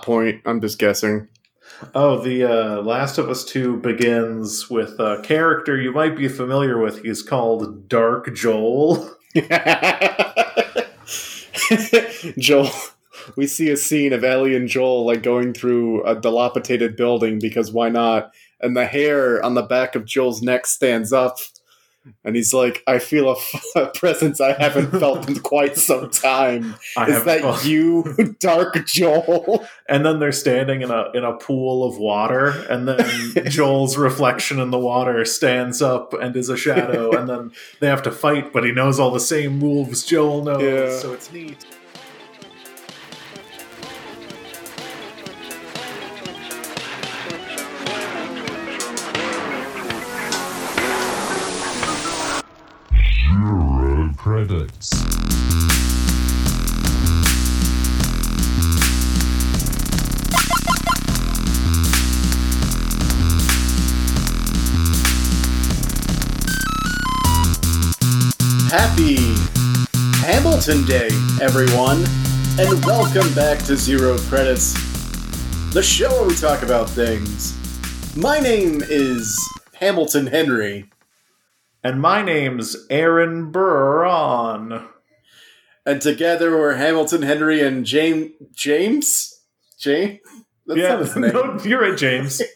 point. I'm just guessing. Oh, the uh, Last of Us 2 begins with a character you might be familiar with. He's called Dark Joel. Joel, we see a scene of Ellie and Joel like going through a dilapidated building because why not? And the hair on the back of Joel's neck stands up, and he's like, "I feel a, f- a presence I haven't felt in quite some time." I Is that oh. you, Dark Joel? And then they're standing in a in a pool of water, and then Joel's reflection in the water stands up and is a shadow, and then they have to fight, but he knows all the same moves Joel knows, Yeah. so it's neat. Credits. Happy Hamilton Day, everyone, and welcome back to Zero Credits, the show where we talk about things. My name is Hamilton Henry, And my name's Aaron Burron. and together we're Hamilton Henry and James. James? James? That's yeah, not his name. no, you're right, James.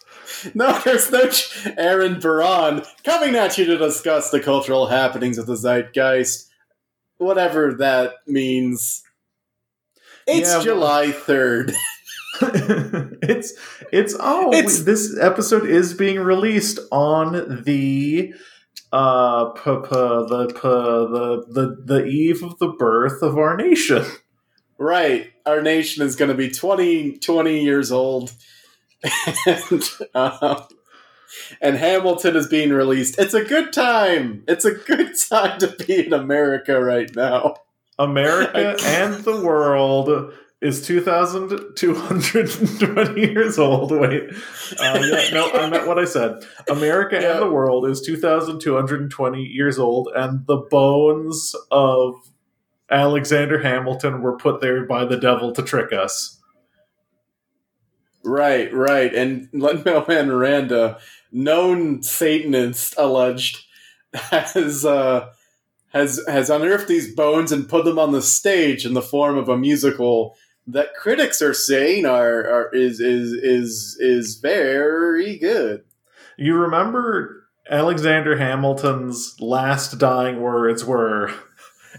No, there's no Ch- Aaron Baran coming at you to discuss the cultural happenings of the zeitgeist, whatever that means. It's Yeah, July 3rd. it's it's oh It's- this episode is being released on the uh p- p- the p- the the the eve of the birth of our nation. Right. Our nation is going to be 20, 20 years old. and, uh, and Hamilton is being released. It's a good time. It's a good time to be in America right now. America and the world is 2,220 years old. Wait. Uh, yeah, no, I meant what I said. America Yeah. and the world is 2,220 years old, and the bones of Alexander Hamilton were put there by the devil to trick us. Right, right. And Lin-Manuel Miranda, known Satanist, alleged, has uh, has has unearthed these bones and put them on the stage in the form of a musical that critics are saying are, are is is is is very good. You remember Alexander Hamilton's last dying words were,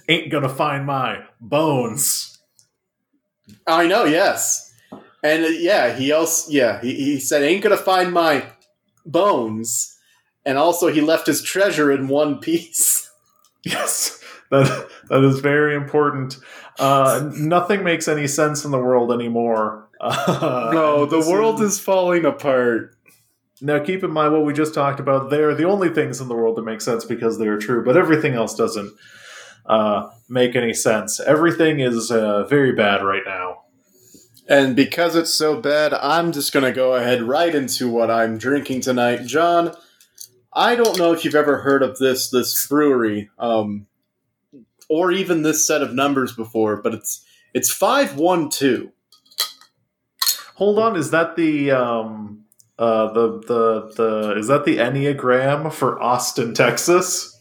Ain't gonna find my bones. I know, yes, and uh, yeah, he also yeah he, he said ain't gonna find my bones, and also he left his treasure in one piece. Yes, that that is very important. Uh, nothing makes any sense in the world anymore. Uh, no, the world is falling apart. now. Keep in mind what we just talked about. They're the only things in the world that make sense because they're true, but everything else doesn't uh, make any sense. Everything is uh, very bad right now. And because it's so bad, I'm just going to go ahead right into what I'm drinking tonight. John, I don't know if you've ever heard of this this brewery um, or even this set of numbers before, but it's it's 512. Hold on, is that the um, uh, the the the is that the enneagram for Austin, Texas?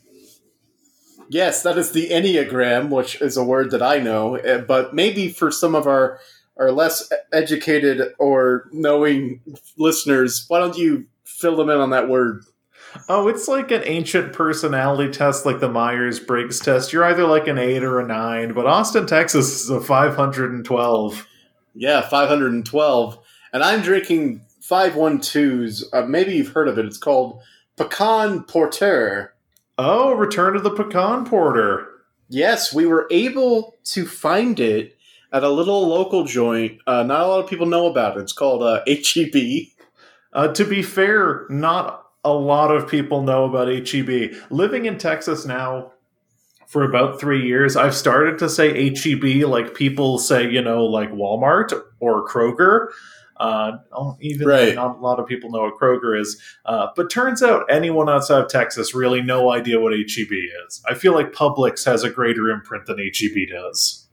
Yes, that is the Enneagram, which is a word that I know, eh, but maybe for some of our our less educated or knowing listeners, why don't you fill them in on that word? Oh, it's like an ancient personality test, like the Myers Briggs test. You're either like an eight or a nine, but Austin, Texas is a 512. Yeah, 512. And I'm drinking 512s. Uh, maybe you've heard of it. It's called Pecan Porter. Oh, Return of the Pecan Porter. Yes, we were able to find it at a little local joint. Uh, not a lot of people know about it. It's called uh, HEB. Uh, to be fair, not a lot of people know about HEB. Living in Texas now for about three years, I've started to say HEB like people say, you know, like Walmart or Kroger. Uh, oh, even Right. not a lot of people know what Kroger is. Uh, but turns out anyone outside of Texas really no idea what HEB is. I feel like Publix has a greater imprint than HEB does.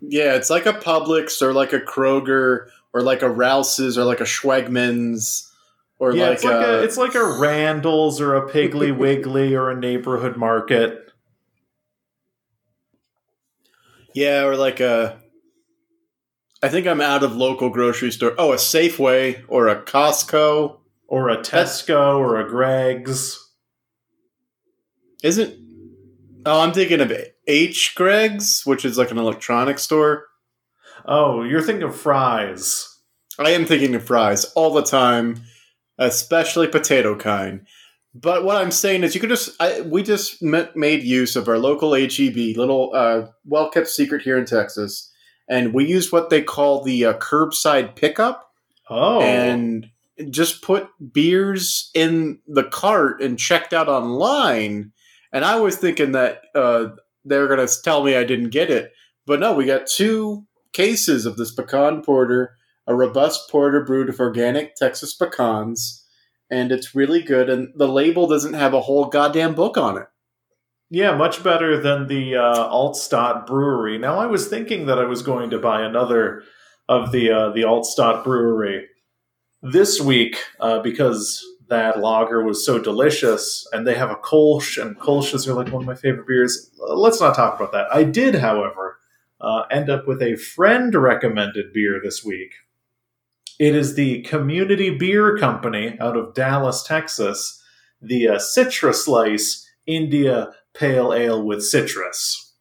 Yeah, it's like a Publix or like a Kroger or or like a Rouse's or like a Schwegmanns or yeah, like, it's like a, a it's like a Randall's or a Piggly Wiggly or a neighborhood market. yeah, or like a. I think I'm out of local grocery store. Oh, a Safeway or a Costco. Or a Tesco or a Greg's. Isn't? Oh, I'm thinking of H Greg's, which is like an electronics store. Oh, you're thinking of fries. I am thinking of fries all the time, especially potato kind. But what I'm saying is, you could just I, we just made use of our local HEB, little uh, well kept secret here in Texas, and we used what they call the uh, curbside pickup, Oh. and just put beers in the cart and checked out online. And I was thinking that uh, they were going to tell me I didn't get it, but no, we got two cases of this pecan porter, a robust porter brewed with organic Texas pecans, and it's really good. And the label doesn't have a whole goddamn book on it. Yeah, much better than the uh, Altstadt Brewery. Now, I was thinking that I was going to buy another of the uh, the Altstadt Brewery this week uh, because that lager was so delicious, and they have a Kolsch, and Kolsch's are like one of my favorite beers. Let's not talk about that. I did, however, uh, end up with a friend recommended beer this week. It is the Community Beer Company out of Dallas, Texas, the uh, Citrus Slice India Pale Ale with Citrus.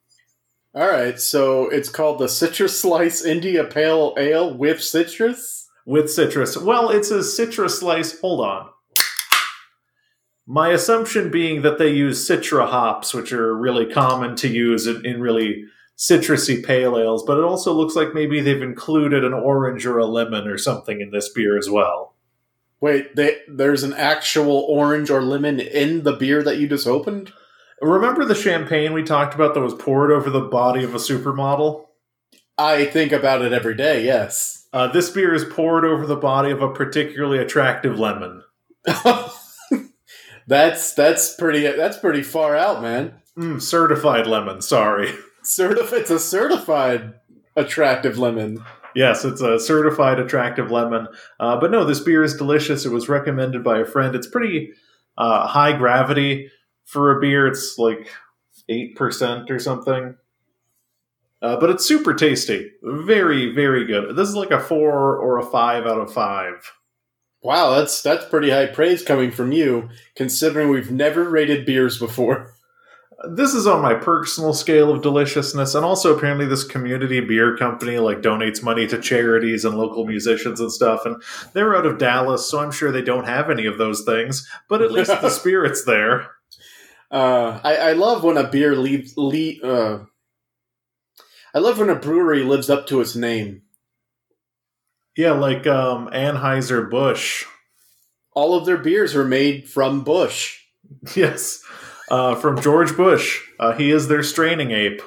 All right, so it's called the Citrus Slice India Pale Ale with citrus. With citrus. Well, it's a citrus slice. Hold on. My assumption being that they use citra hops, which are really common to use in, in really citrusy pale ales, but it also looks like maybe they've included an orange or a lemon or something in this beer as well. Wait, they, there's an actual orange or lemon in the beer that you just opened? Remember the champagne we talked about that was poured over the body of a supermodel? I think about it every day, yes. Uh, this beer is poured over the body of a particularly attractive lemon. that's that's pretty that's pretty far out, man. Mm, certified lemon, sorry. Certif- it's a certified attractive lemon. Yes, it's a certified attractive lemon. Uh, but no, this beer is delicious. It was recommended by a friend. It's pretty uh, high gravity for a beer. It's like 8% or something. Uh, but it's super tasty. Very, very good. This is like a 4 or a 5 out of 5. Wow, that's that's pretty high praise coming from you, considering we've never rated beers before. This is on my personal scale of deliciousness, and also apparently this community beer company like donates money to charities and local musicians and stuff. And they're out of Dallas, so I'm sure they don't have any of those things. But at least the spirit's there. Uh, I, I love when a beer leaves. Le- uh, I love when a brewery lives up to its name. Yeah, like um, Anheuser Busch. All of their beers are made from Bush. Yes, uh, from George Bush. Uh, he is their straining ape.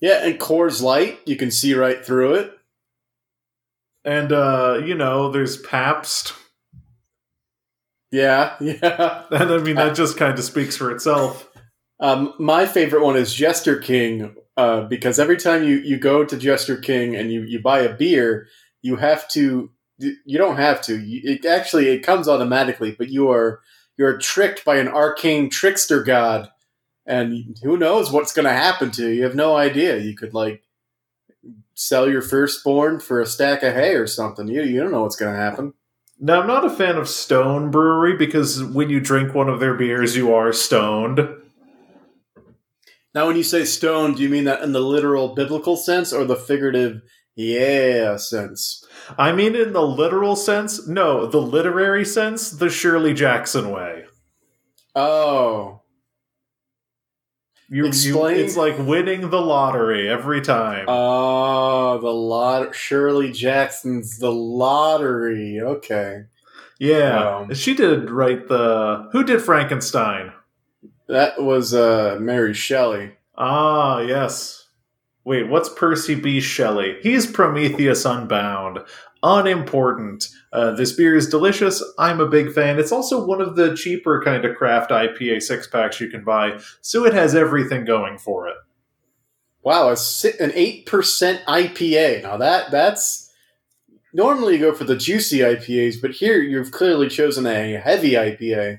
Yeah, and Coors Light, you can see right through it. And uh, you know, there's Pabst. Yeah, yeah. And I mean, that just kind of speaks for itself. Um, my favorite one is Jester King uh, because every time you, you go to Jester King and you, you buy a beer, you have to. You don't have to. You, it actually it comes automatically, but you are you're tricked by an arcane trickster god, and who knows what's going to happen to you? You have no idea. You could like sell your firstborn for a stack of hay or something. You you don't know what's going to happen. Now, I'm not a fan of Stone Brewery because when you drink one of their beers, you are stoned. Now, when you say stone, do you mean that in the literal biblical sense or the figurative yeah sense? I mean, in the literal sense, no. The literary sense, the Shirley Jackson way. Oh, You, you, Explain. it's like winning the lottery every time. oh, the lot. Shirley Jackson's the lottery. Okay, yeah, um, she did write the. Who did Frankenstein? that was uh, Mary Shelley. Ah, yes. Wait, what's Percy B. Shelley? He's Prometheus Unbound. Unimportant. Uh, this beer is delicious. I'm a big fan. It's also one of the cheaper kind of craft IPA six packs you can buy, so it has everything going for it. Wow, an eight percent IPA. Now that that's normally you go for the juicy IPAs, but here you've clearly chosen a heavy IPA.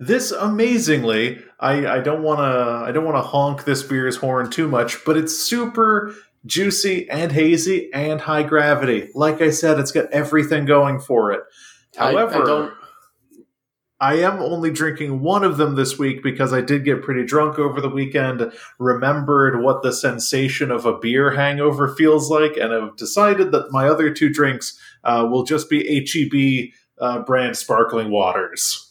This amazingly, I, I don't want to I don't want to honk this beer's horn too much, but it's super juicy and hazy and high gravity. Like I said, it's got everything going for it. However, I, I don't I am only drinking one of them this week because I did get pretty drunk over the weekend, remembered what the sensation of a beer hangover feels like, and have decided that my other two drinks uh, will just be HEB uh, brand sparkling waters.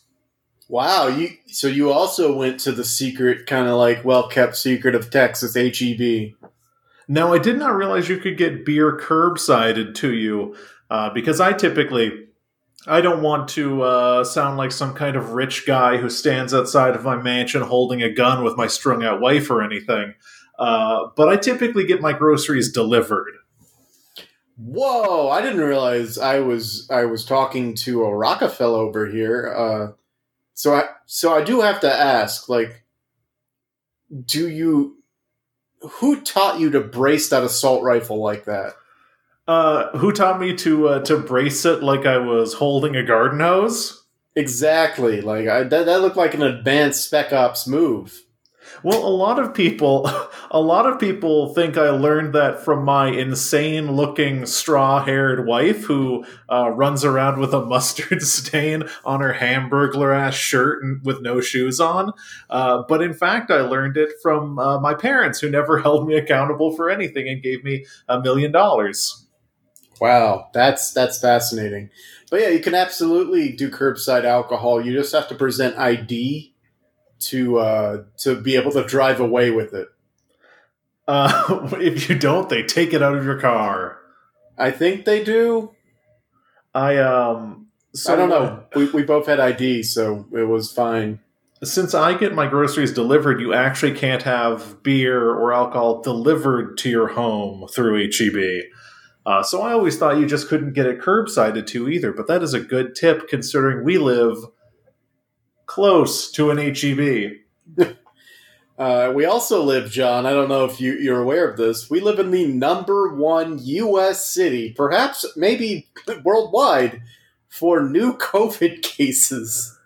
Wow, you so you also went to the secret kind of like well kept secret of Texas HEB. No, I did not realize you could get beer curbsided to you uh, because I typically I don't want to uh, sound like some kind of rich guy who stands outside of my mansion holding a gun with my strung out wife or anything. Uh, but I typically get my groceries delivered. Whoa! I didn't realize I was I was talking to a Rockefeller over here. So I so I do have to ask, like, do you? Who taught you to brace that assault rifle like that? Uh, who taught me to uh, to brace it like I was holding a garden hose? Exactly. Like I, that, that looked like an advanced Spec Ops move. Well, a lot of people, a lot of people think I learned that from my insane-looking straw-haired wife, who uh, runs around with a mustard stain on her Hamburglar-ass shirt and with no shoes on. Uh, but in fact, I learned it from uh, my parents, who never held me accountable for anything and gave me a million dollars. Wow, that's that's fascinating. But yeah, you can absolutely do curbside alcohol. You just have to present ID to uh, to be able to drive away with it. Uh, if you don't, they take it out of your car. I think they do. I um. So I don't know. We we both had ID, so it was fine. Since I get my groceries delivered, you actually can't have beer or alcohol delivered to your home through HEB. Uh, so I always thought you just couldn't get it curbsided to either, but that is a good tip considering we live close to an HEB. uh, we also live, John. I don't know if you, you're aware of this. We live in the number one U.S. city, perhaps maybe worldwide, for new COVID cases.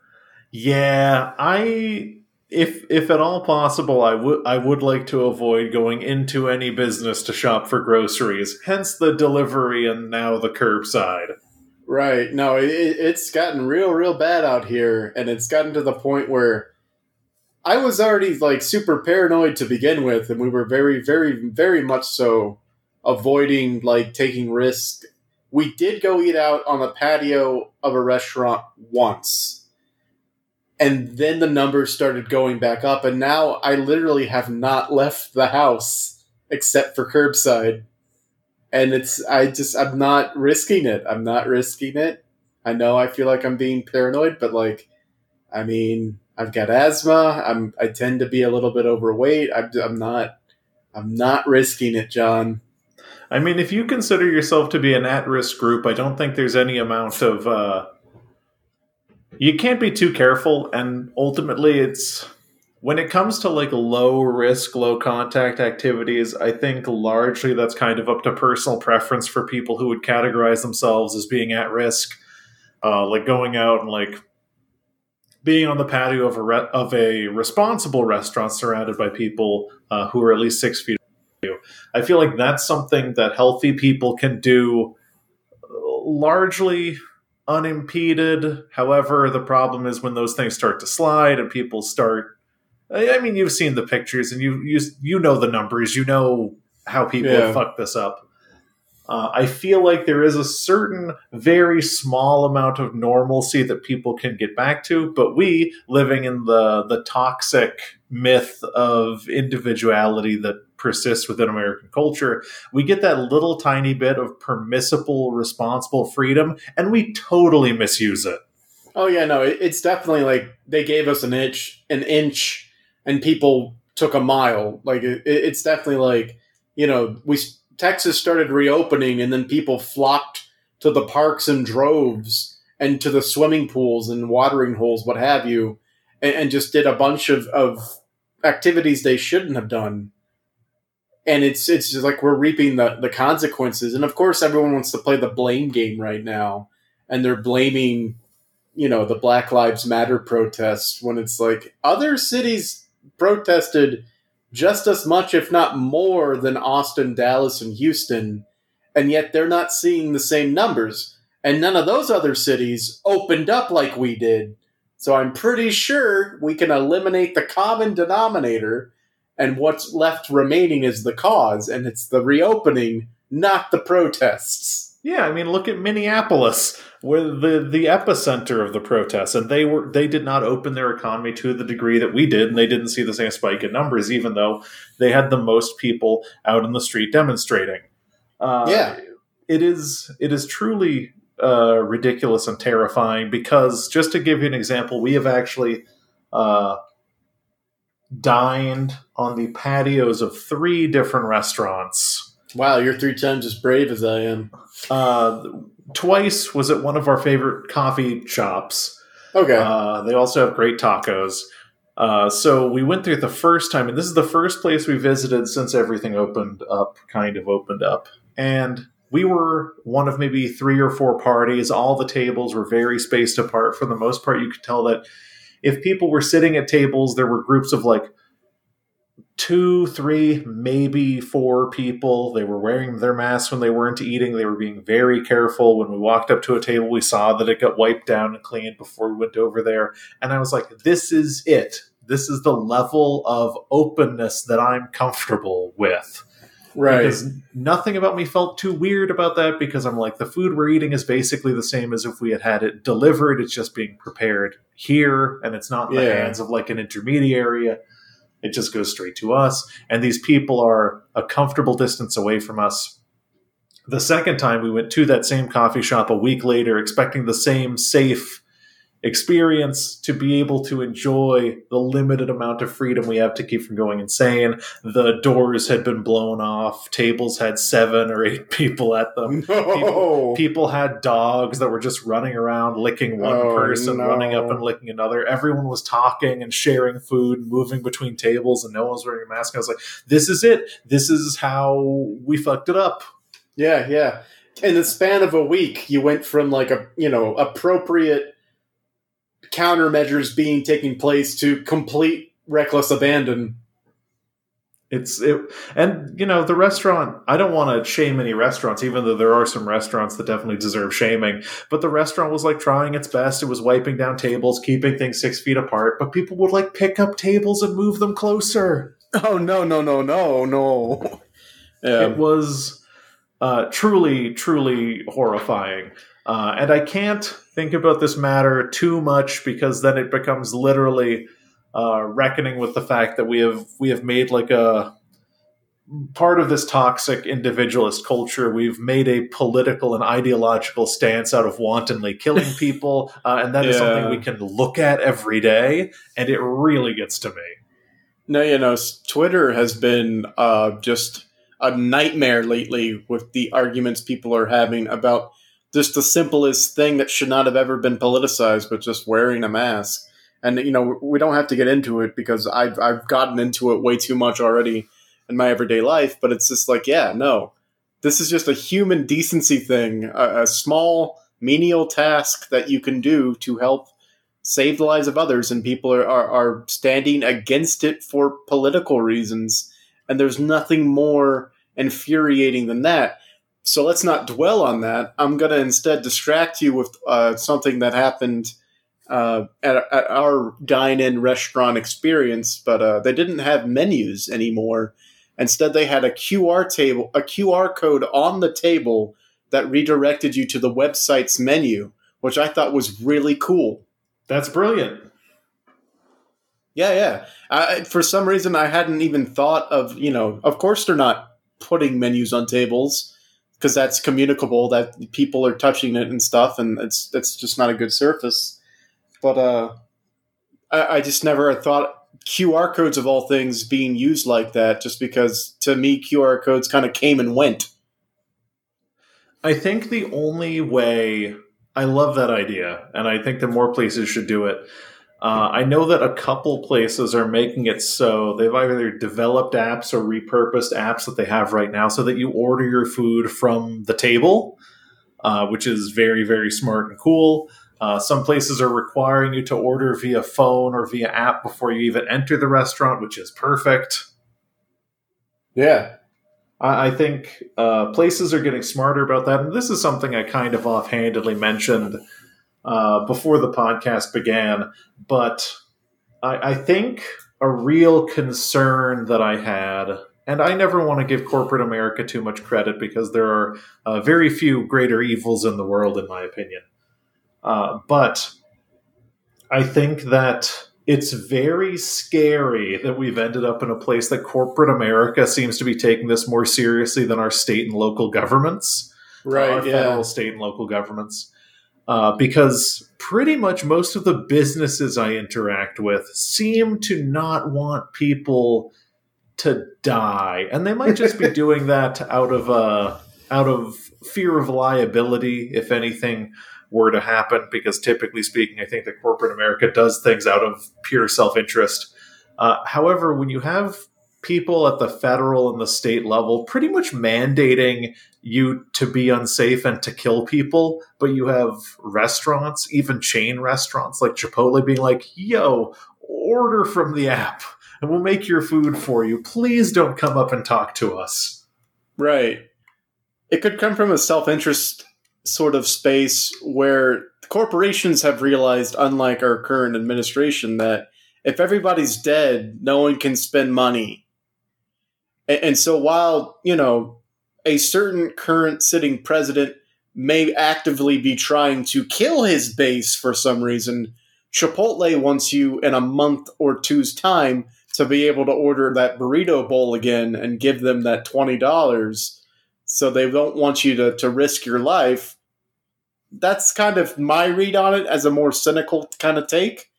Yeah, I if if at all possible, I would I would like to avoid going into any business to shop for groceries. Hence the delivery and now the curbside. Right. No, it, it's gotten real, real bad out here, and it's gotten to the point where I was already like super paranoid to begin with, and we were very, very, very much so avoiding like taking risks. We did go eat out on the patio of a restaurant once and then the numbers started going back up and now i literally have not left the house except for curbside and it's i just i'm not risking it. I'm not risking it. I know i feel like i'm being paranoid but like i mean i've got asthma. I'm i tend to be a little bit overweight. I'm, I'm not i'm not risking it john. I mean if you consider yourself to be an at-risk group i don't think there's any amount of uh you can't be too careful. And ultimately it's when it comes to like low risk low contact activities i think largely that's kind of up to personal preference for people who would categorize themselves as being at risk uh, like going out and like being on the patio of a re- of a responsible restaurant surrounded by people uh, who are at least six feet away. I feel like that's something that healthy people can do largely unimpeded. However, the problem is when those things start to slide and people start. I mean, you've seen the pictures and you you you know the numbers. You know how people yeah. have fucked this up. Uh, I feel like there is a certain very small amount of normalcy that people can get back to, but we living in the the toxic myth of individuality that persists within American culture, we get that little tiny bit of permissible, responsible freedom, and we totally misuse it. Oh yeah, no, it's definitely like they gave us an inch, an inch, and people took a mile. Like it, it's definitely like you know we Texas started reopening, and then people flocked to the parks in droves and to the swimming pools and watering holes, what have you, and, and just did a bunch of, of activities they shouldn't have done and it's it's just like we're reaping the the consequences. And of course, everyone wants to play the blame game right now, and they're blaming you know the Black Lives Matter protests when it's like other cities protested just as much, if not more, than Austin, Dallas, and Houston, and yet they're not seeing the same numbers. And none of those other cities opened up like we did. So I'm pretty sure we can eliminate the common denominator, and what's left remaining is the cause, and it's the reopening, not the protests. Yeah, I mean, look at Minneapolis, where the the epicenter of the protests, and they were they did not open their economy to the degree that we did, and they didn't see the same spike in numbers, even though they had the most people out in the street demonstrating. Uh, Yeah. it is it is truly uh, ridiculous and terrifying because just to give you an example, we have actually uh, dined on the patios of three different restaurants. Wow, you're three times as brave as I am. Uh, twice was at one of our favorite coffee shops. Okay. Uh, they also have great tacos. Uh, so we went there the first time, and this is the first place we visited since everything opened up, kind of opened up. And we were one of maybe three or four parties. All the tables were very spaced apart. For the most part, you could tell that if people were sitting at tables, there were groups of like two, three, maybe four people. They were wearing their masks when they weren't eating. They were being very careful. When we walked up to a table, we saw that it got wiped down and cleaned before we went over there. And I was like, this is it. This is the level of openness that I'm comfortable with. right. Because nothing about me felt too weird about that because I'm like, the food we're eating is basically the same as if we had had it delivered. It's just being prepared here and it's not in the hands of like an intermediary. It just goes straight to us. And these people are a comfortable distance away from us. The second time we went to that same coffee shop a week later, expecting the same safe experience to be able to enjoy the limited amount of freedom we have to keep from going insane. The doors had been blown off, tables had seven or eight people at them. no. People had dogs that were just running around, licking one Oh, person, no. running up and licking another. Everyone was talking and sharing food, moving between tables, and no one was wearing a mask. I was like, this is it. This is how we fucked it up. Yeah, yeah. In the span of a week, you went from like a you know appropriate countermeasures being taking place to complete reckless abandon. It's it, and you know the restaurant. I don't want to shame any restaurants, even though there are some restaurants that definitely deserve shaming. But the restaurant was like trying its best. It was wiping down tables, keeping things six feet apart. But people would like pick up tables and move them closer. Oh no no no no no! Yeah. It was uh, truly, truly horrifying. Uh, and I can't think about this matter too much because then it becomes literally uh, reckoning with the fact that we have we have made like a part of this toxic individualist culture. We've made a political and ideological stance out of wantonly killing people, uh, and that is Yeah. something we can look at every day, and it really gets to me. No, you know, Twitter has been uh, just a nightmare lately with the arguments people are having about just the simplest thing that should not have ever been politicized, but just wearing a mask. And you know, we don't have to get into it because I've I've gotten into it way too much already in my everyday life. But it's just like, yeah, no, this is just a human decency thing, a, a small menial task that you can do to help save the lives of others, and people are, are, are standing against it for political reasons. And there's nothing more infuriating than that. So let's not dwell on that. I'm going to instead distract you with uh, something that happened uh, at, at our dine in restaurant experience, but uh, they didn't have menus anymore. Instead, they had a QR table, a QR code on the table that redirected you to the website's menu, which I thought was really cool. That's brilliant. Yeah, yeah. I, for some reason, I hadn't even thought of, you know, of course they're not putting menus on tables because that's communicable that people are touching it and stuff, and it's that's just not a good surface. But uh, I, I just never thought QR codes of all things being used like that, just because to me QR codes kind of came and went. I think the only way I love that idea, and I think that more places should do it. Uh, I know that a couple places are making it so they've either developed apps or repurposed apps that they have right now so that you order your food from the table, uh, which is very, very smart and cool. Uh, some places are requiring you to order via phone or via app before you even enter the restaurant, which is perfect. Yeah. I, I think uh, places are getting smarter about that. And this is something I kind of offhandedly mentioned uh, before the podcast began. But I, I think a real concern that I had and I never want to give corporate America too much credit because there are uh, very few greater evils in the world, in my opinion. Uh, but I think that it's very scary that we've ended up in a place that corporate America seems to be taking this more seriously than our state and local governments, right? our yeah. federal, state, and local governments. Uh, because pretty much most of the businesses I interact with seem to not want people to die, and they might just be doing that out of uh, out of fear of liability, if anything were to happen, because typically speaking, I think that corporate America does things out of pure self interest. Uh, however, when you have people at the federal and the state level pretty much mandating you to be unsafe and to kill people, but you have restaurants, even chain restaurants like Chipotle, being like, yo, order from the app and we'll make your food for you. Please don't come up and talk to us. Right. It could come from a self interest sort of space where corporations have realized, unlike our current administration, that if everybody's dead, no one can spend money. And, and so while, you know, a certain current sitting president may actively be trying to kill his base for some reason, Chipotle wants you in a month or two's time to be able to order that burrito bowl again and give them that $20 so they don't want you to, to risk your life that's kind of my read on it as a more cynical kind of take.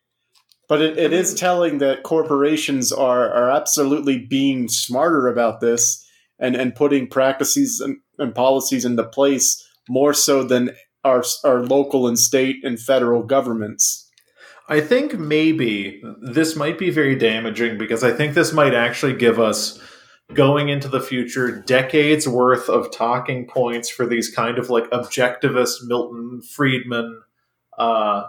But it, it is telling that corporations are, are absolutely being smarter about this and, and putting practices and, and policies into place more so than our, our local and state and federal governments. I think maybe this might be very damaging because I think this might actually give us going into the future, decades worth of talking points for these kind of like objectivist Milton Friedman, uh,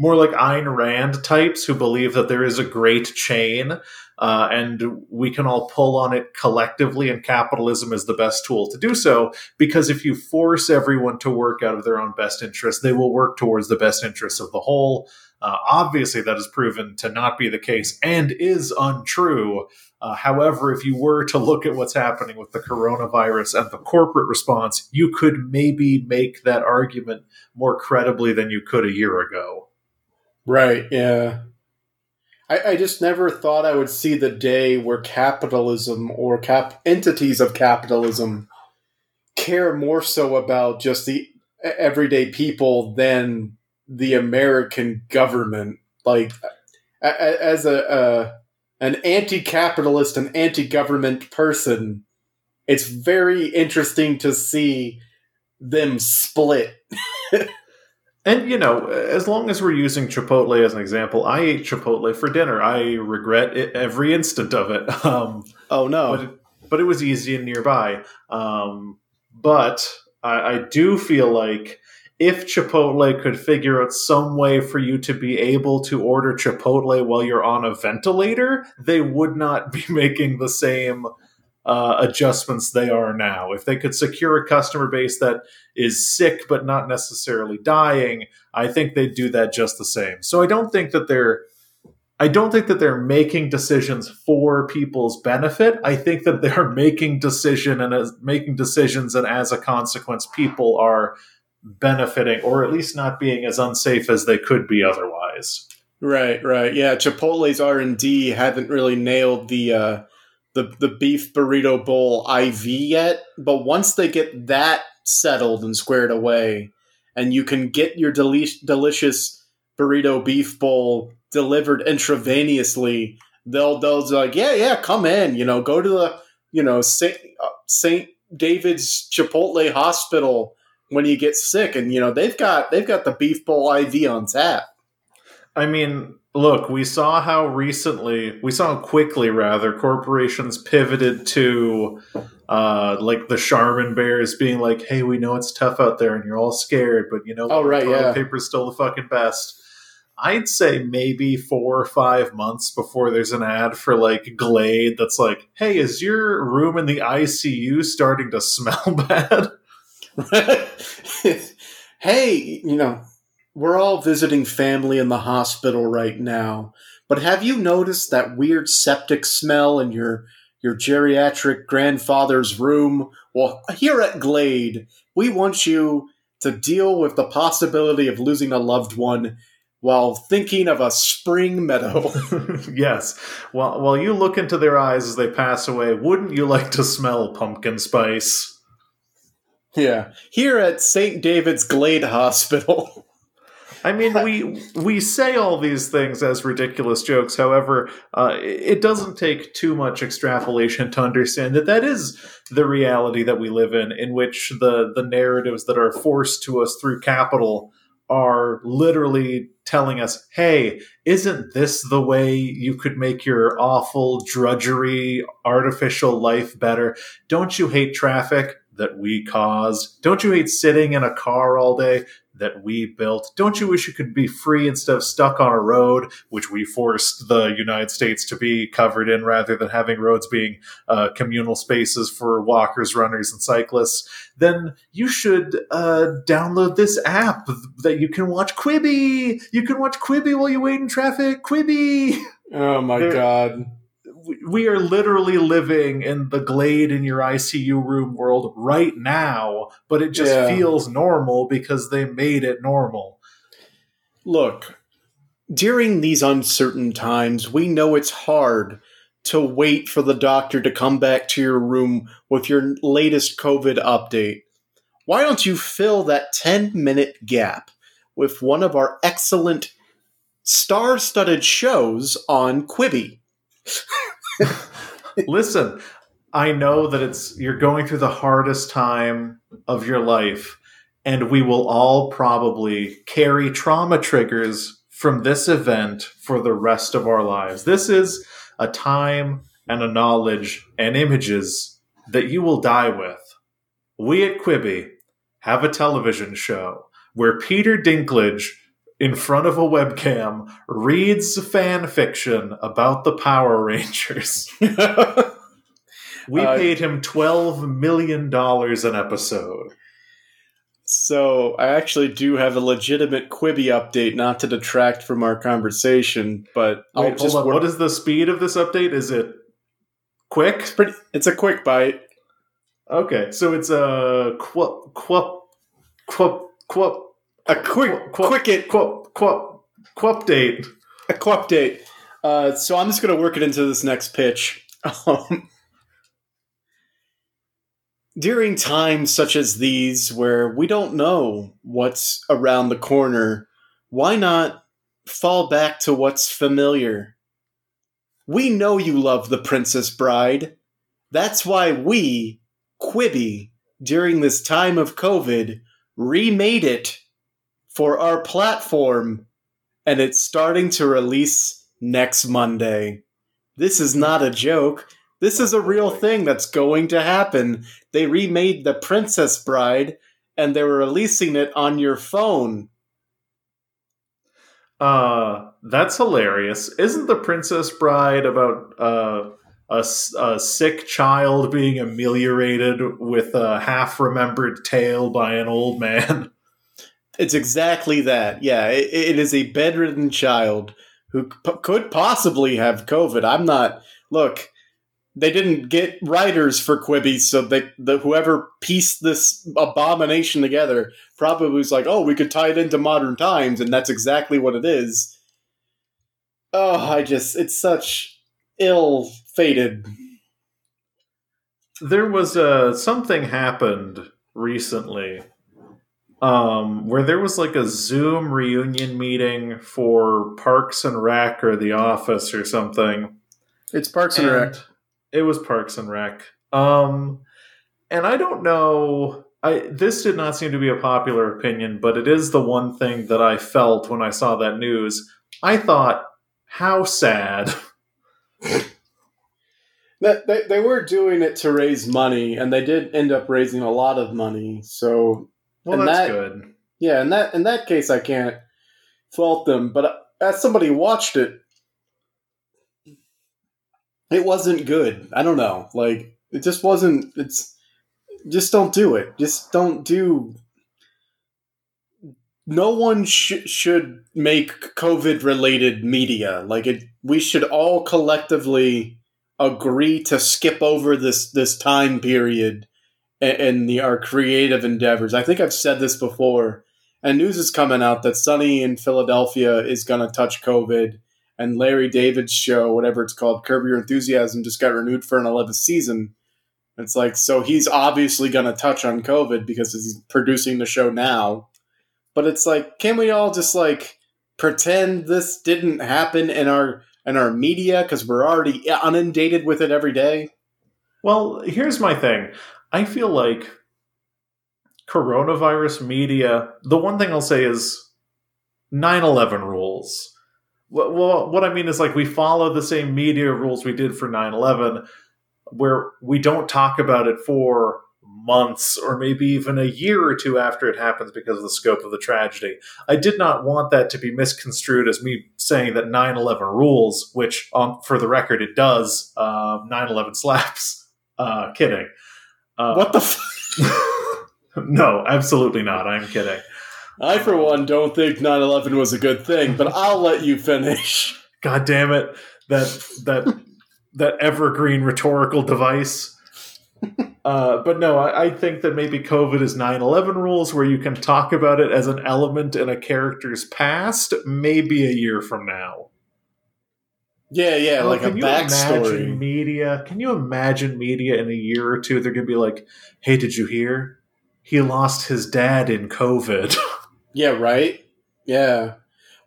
more like Ayn Rand types who believe that there is a great chain uh, and we can all pull on it collectively, and capitalism is the best tool to do so. Because if you force everyone to work out of their own best interest, they will work towards the best interests of the whole. Uh, obviously, that is proven to not be the case and is untrue. Uh, however, if you were to look at what's happening with the coronavirus and the corporate response, you could maybe make that argument more credibly than you could a year ago. Right, yeah. I, I just never thought I would see the day where capitalism or cap entities of capitalism care more so about just the everyday people than the American government. Like, as a, a an anti-capitalist and anti-government person, it's very interesting to see them split. and you know, as long as we're using Chipotle as an example, I ate Chipotle for dinner. I regret it, every instant of it. Um, oh no! But it, but it was easy and nearby. Um, but I, I do feel like if Chipotle could figure out some way for you to be able to order Chipotle while you're on a ventilator, they would not be making the same uh, adjustments they are now. If they could secure a customer base that is sick but not necessarily dying, I think they'd do that just the same. So I don't think that they're I don't think that they're making decisions for people's benefit. I think that they're making decision and as, making decisions, and as a consequence, people are benefiting or at least not being as unsafe as they could be otherwise. Right, right. Yeah, Chipotle's R&D haven't really nailed the uh the the beef burrito bowl IV yet, but once they get that settled and squared away and you can get your deli- delicious burrito beef bowl delivered intravenously, they'll they'll like, "Yeah, yeah, come in, you know, go to the, you know, St. Uh, St. David's Chipotle Hospital when you get sick and you know they've got they've got the beef bowl IV on tap. I mean, look, we saw how recently, we saw how quickly, rather, corporations pivoted to uh, like the Charmin Bears being like, "Hey, we know it's tough out there, and you're all scared, but you know, Oh, right, toilet yeah. paper's still the fucking best." I'd say maybe four or five months before there's an ad for like Glade that's like, "Hey, is your room in the ICU starting to smell bad?" hey, you know, we're all visiting family in the hospital right now, but have you noticed that weird septic smell in your your geriatric grandfather's room? Well, here at Glade, we want you to deal with the possibility of losing a loved one while thinking of a spring meadow. yes. While while you look into their eyes as they pass away, wouldn't you like to smell pumpkin spice? yeah, here at St. David's Glade Hospital. I mean, we we say all these things as ridiculous jokes. However, uh, it doesn't take too much extrapolation to understand that that is the reality that we live in, in which the the narratives that are forced to us through capital are literally telling us, "Hey, isn't this the way you could make your awful drudgery artificial life better? Don't you hate traffic?" That we caused? Don't you hate sitting in a car all day? That we built. Don't you wish you could be free instead of stuck on a road, which we forced the United States to be covered in rather than having roads being uh, communal spaces for walkers, runners, and cyclists? Then you should uh, download this app that you can watch Quibi. You can watch Quibi while you wait in traffic. Quibi. Oh my There- god. We are literally living in the Glade in your ICU room world right now, but it just Yeah. feels normal because they made it normal. Look, during these uncertain times, we know it's hard to wait for the doctor to come back to your room with your latest COVID update. Why don't you fill that 10 minute gap with one of our excellent star studded shows on Quibi? Listen, I know that it's you're going through the hardest time of your life, and we will all probably carry trauma triggers from this event for the rest of our lives. This is a time and a knowledge and images that you will die with. We at Quibi have a television show where Peter Dinklage in front of a webcam reads fan fiction about the Power Rangers. We Uh, paid him twelve million dollars an episode. so, I actually do have a legitimate Quibi update, not to detract from our conversation, but Wait, just hold on. work- What is the speed of this update? Is it quick? pretty, it's a quick bite. Okay, so it's a quup quup quup quup A quick, Qu- quick it, quup quup quup date. a quick update. Uh, so I'm just going to work it into this next pitch. Um, during times such as these, where we don't know what's around the corner, why not fall back to what's familiar? We know you love The Princess Bride. That's why we, Quibi, during this time of COVID, remade it for our platform, and it's starting to release next Monday. This is not a joke. This is a real thing that's going to happen. They remade The Princess Bride, and they were releasing it on your phone. Uh, that's hilarious. Isn't the Princess Bride about uh, a sick child being ameliorated with a half remembered tale by an old man? It's exactly that. Yeah, it, it is a bedridden child who p- could possibly have COVID. I'm not. Look, they didn't get writers for Quibi, so they the whoever pieced this abomination together probably was like, "Oh, we could tie it into modern times," and that's exactly what it is. Oh, I just it's such ill fated. there was uh, something happened recently um, where there was like a Zoom reunion meeting for Parks and Rec or The Office or something. It's Parks and Rec. It was Parks and Rec. Um, and I don't know I this did not seem to be a popular opinion, but it is the one thing that I felt when I saw that news. I thought, how sad. That they, they were doing it to raise money, and they did end up raising a lot of money. So, Well, And that's that- good. yeah, in that in that case, I can't fault them. But uh, as somebody watched it, it wasn't good. I don't know, like it just wasn't. It's just don't do it. Just don't do. No one sh- should make COVID related media. Like it, we should all collectively agree to skip over this this time period in, the our creative endeavors. I think I've said this before, and news is coming out that Sunny in Philadelphia is going to touch COVID, and Larry David's show, whatever it's called, Curb Your Enthusiasm, just got renewed for an 11th season. It's like so he's obviously going to touch on COVID because he's producing the show now. But it's like, can we all just like pretend this didn't happen in our in our media because we're already inundated with it every day? Well, here's my thing. I feel like coronavirus media, the one thing I'll say is 9 11 rules. Well, what I mean is like we follow the same media rules we did for 9 11, where we don't talk about it for months or maybe even a year or two after it happens because of the scope of the tragedy. I did not want that to be misconstrued as me saying that 9 11 rules, which, um, for the record, it does. 9 11 slaps. Uh, kidding. Uh, What the? F- no, absolutely not. I'm kidding. I, for one, don't think 9/11 was a good thing, but I'll let you finish. God damn it! That that that evergreen rhetorical device. Uh, but no, I, I think that maybe COVID is 9/11 rules, where you can talk about it as an element in a character's past, maybe a year from now. Yeah, yeah, Oh, like a can imagine backstory. media? Can you imagine media in a year or two? They're gonna be like, "Hey, did you hear? He lost his dad in COVID." Yeah, right. Yeah.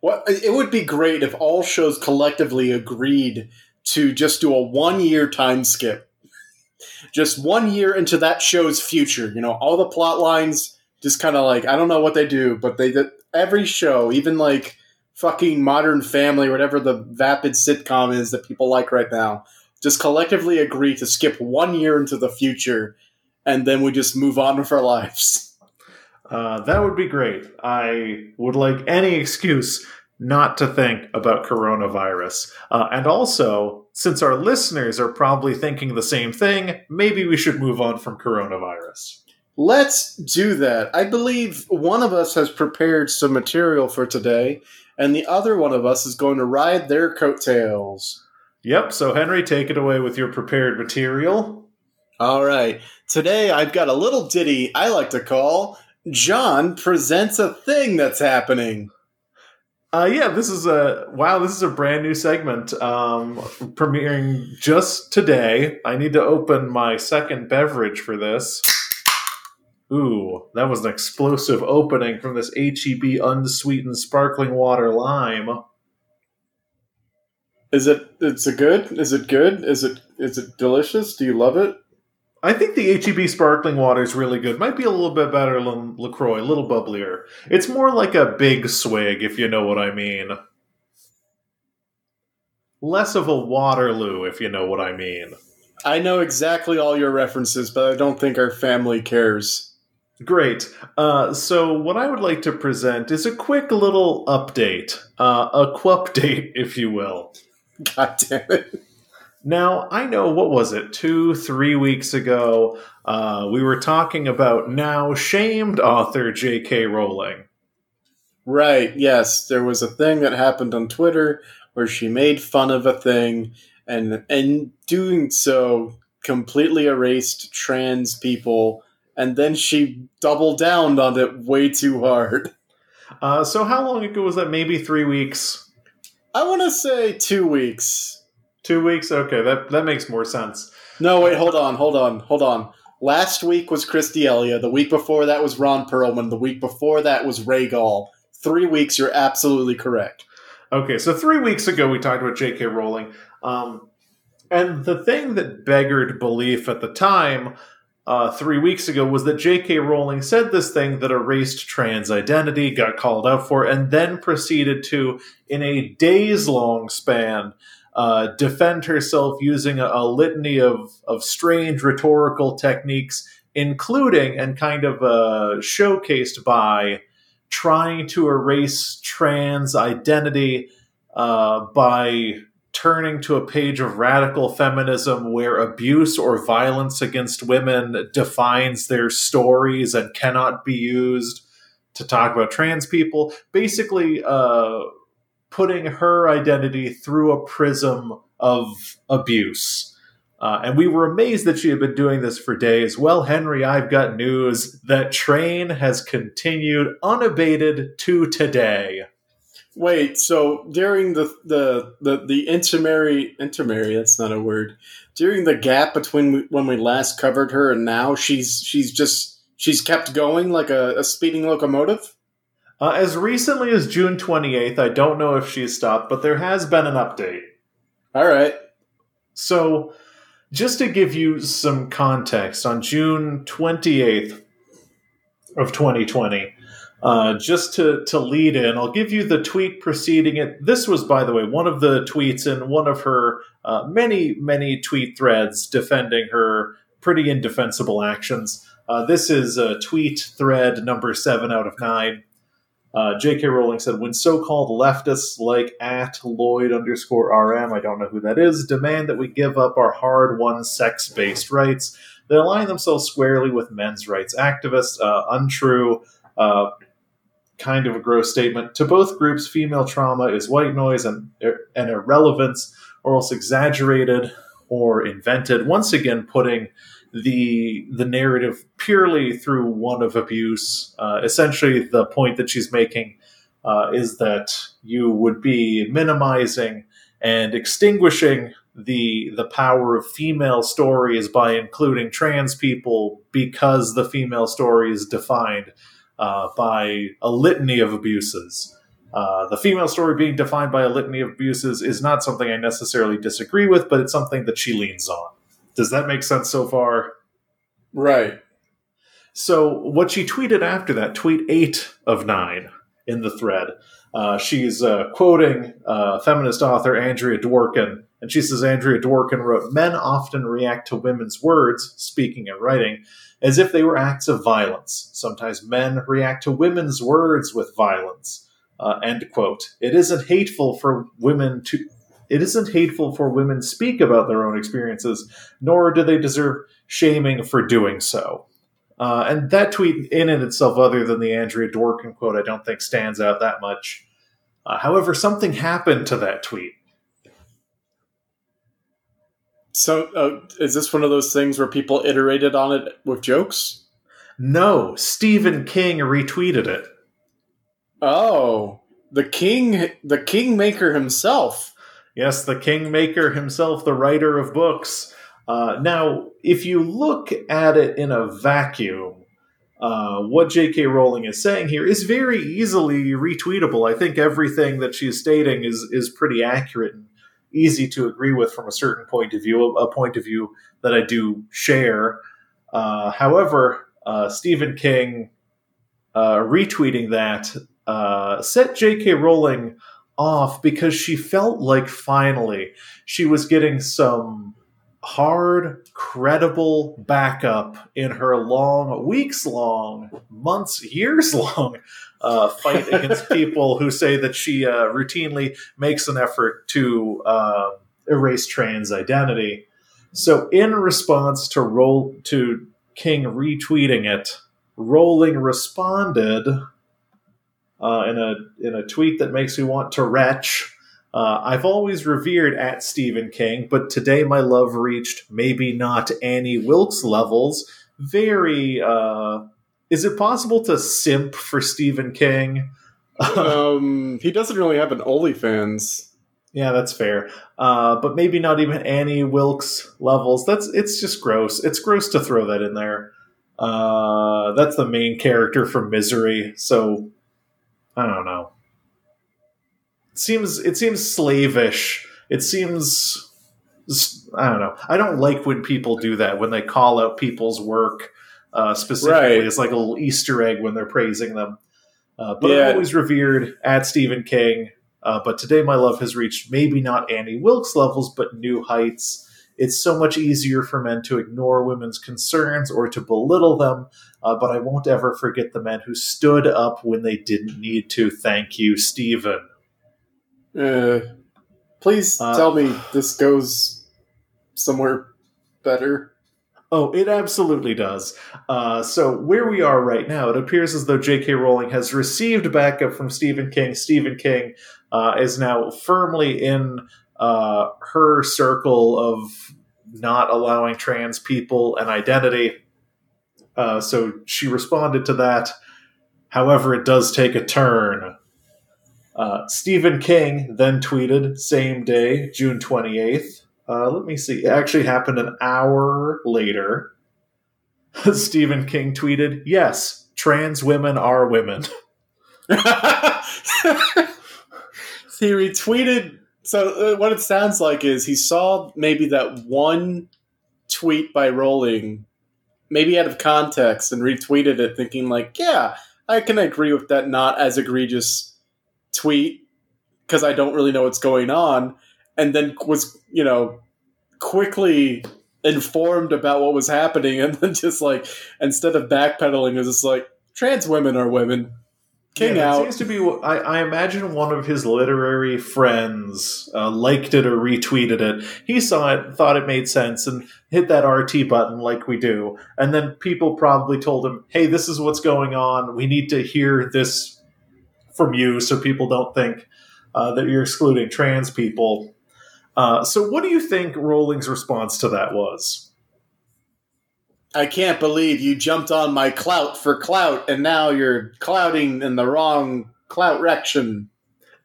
What it would be great if all shows collectively agreed to just do a one-year time skip. Just one year into that show's future. You know, all the plot lines just kind of like I don't know what they do, but they every show, even like fucking Modern Family, whatever the vapid sitcom is that people like right now, just collectively agree to skip one year into the future, and then we just move on with our lives. Uh, that would be great. I would like any excuse not to think about coronavirus. Uh, and also, since our listeners are probably thinking the same thing, maybe we should move on from coronavirus. Let's do that. I believe one of us has prepared some material for today, and the other one of us is going to ride their coattails. Yep, so Henry, take it away with your prepared material. All right. Today I've got a little ditty I like to call John Presents a Thing That's Happening. Uh, yeah, this is a wow. This is a brand new segment, um, premiering just today. I need to open my second beverage for this. Ooh, that was an explosive opening from this HEB unsweetened sparkling water lime. Is it it's a good? Is it good? Is it is it delicious? Do you love it? I think the HEB sparkling water is really good. Might be a little bit better than Lacroix, a little bubblier. It's more like a big swig, if you know what I mean. Less of a Waterloo, if you know what I mean. I know exactly all your references, but I don't think our family cares. Great. Uh, so, what I would like to present is a quick little update, uh, a quupdate, if you will. God damn it. Now, I know, what was it, two, three weeks ago, uh, we were talking about now shamed author J.K. Rowling. Right, yes. There was a thing that happened on Twitter where she made fun of a thing and in doing so completely erased trans people and then she doubled down on it way too hard. Uh, so, how long ago was that? Maybe three weeks? I want to say 2 weeks. Two weeks? Okay, that, that makes more sense. No, wait, hold on, hold on, hold on. Last week was Christy Elia. The week before that was Ron Perlman. The week before that was Ray Gall. Three weeks, you're absolutely correct. Okay, so three weeks ago we talked about J.K. Rowling, um, and the thing that beggared belief at the time uh, three weeks ago was that J.K. Rowling said this thing that erased trans identity, got called out for, and then proceeded to, in a days long span, uh, defend herself using a, a, litany of, of strange rhetorical techniques, including and kind of uh, showcased by trying to erase trans identity uh, by turning to a page of radical feminism where abuse or violence against women defines their stories and cannot be used to talk about trans people. Basically, uh, putting her identity through a prism of abuse. Uh, and we were amazed that she had been doing this for days. Well, Henry, I've got news. That train has continued unabated to today. Wait, so during the the the, the intermarry intermarry, that's not a word. During the gap between when we last covered her and now, she's she's just she's kept going like a, a speeding locomotive. Uh, as recently as June 28th, I don't know if she's stopped, but there has been an update. All right. So, just to give you some context, on June 28th of 2020, uh, just to, to lead in, I'll give you the tweet preceding it. This was, by the way, one of the tweets in one of her uh, many, many tweet threads defending her pretty indefensible actions. Uh, this is a tweet thread number seven out of nine. Uh, J.K. Rowling said, when so-called leftists like at Lloyd underscore RM, I don't know who that is, demand that we give up our hard-won sex-based rights, they align themselves squarely with men's rights activists. Uh, untrue. Kind of a gross statement. To both groups, female trauma is white noise and, and irrelevance, or else exaggerated or invented. Once again, putting the the narrative purely through one of abuse. Uh, essentially, the point that she's making uh, is that you would be minimizing and extinguishing the the power of female stories by including trans people because the female story is defined uh, by a litany of abuses. Uh, the female story being defined by a litany of abuses is not something I necessarily disagree with, but it's something that she leans on. Does that make sense so far? Right. So, what she tweeted after that, tweet eight of nine in the thread, uh, she's uh, quoting uh, feminist author Andrea Dworkin, and she says Andrea Dworkin wrote, Men often react to women's words, speaking and writing, as if they were acts of violence. Sometimes men react to women's words with violence. Uh, end quote. It isn't hateful for women to. It isn't hateful for women speak about their own experiences, nor do they deserve shaming for doing so. Uh, and that tweet, in and itself, other than the Andrea Dworkin quote, I don't think stands out that much. Uh, however, something happened to that tweet. So, uh, is this one of those things where people iterated on it with jokes? No, Stephen King retweeted it. Oh, the king, the kingmaker himself. Yes, the kingmaker himself, the writer of books. Uh, now, if you look at it in a vacuum, uh, what J.K. Rowling is saying here is very easily retweetable. I think everything that she's stating is is pretty accurate and easy to agree with from a certain point of view, a point of view that I do share. Uh, however, uh, Stephen King uh, retweeting that uh, set J.K. Rowling off because she felt like finally she was getting some hard, credible backup in her long, weeks long, months, years long uh, fight against people who say that she uh, routinely makes an effort to uh, erase trans identity. So, in response to roll to King retweeting it, Rowling responded uh, in a in a tweet that makes me want to retch. Uh, I've always revered at Stephen King, but today my love reached maybe not Annie Wilkes levels. Very uh, is it possible to simp for Stephen King? um, he doesn't really have an OnlyFans. Yeah, that's fair. Uh, but maybe not even Annie Wilkes levels. That's it's just gross. It's gross to throw that in there. Uh, that's the main character from Misery, so I don't know. It seems it seems slavish. It seems I don't know. I don't like when people do that when they call out people's work uh, specifically. Right. It's like a little Easter egg when they're praising them. Uh, but Yeah. I've always revered at Stephen King. Uh, but today, my love has reached maybe not Annie Wilkes levels, but new heights. It's so much easier for men to ignore women's concerns or to belittle them, uh, but I won't ever forget the men who stood up when they didn't need to. Thank you, Stephen. Uh, please Uh, tell me this goes somewhere better. Oh, it absolutely does. Uh, so where we are right now, it appears as though J.K. Rowling has received backup from Stephen King. Stephen King uh, is now firmly in uh, her circle of not allowing trans people an identity. Uh, so she responded to that. However, it does take a turn. Uh, Stephen King then tweeted, same day, June 28th. Uh, let me see. It actually happened an hour later. Stephen King tweeted, Yes, trans women are women. he retweeted. So uh, what it sounds like is he saw maybe that one tweet by Rowling, maybe out of context, and retweeted it, thinking like, "Yeah, I can agree with that not as egregious tweet because I don't really know what's going on," and then was you know quickly informed about what was happening, and then just like instead of backpedaling, is just like, "Trans women are women." King Yeah, out. seems to be. I, I imagine one of his literary friends uh, liked it or retweeted it. He saw it, thought it made sense, and hit that RT button like we do. And then people probably told him, "Hey, this is what's going on. We need to hear this from you, so people don't think uh, that you're excluding trans people." Uh, so, what do you think Rowling's response to that was? I can't believe you jumped on my clout for clout, and now you're clouting in the wrong clout rection.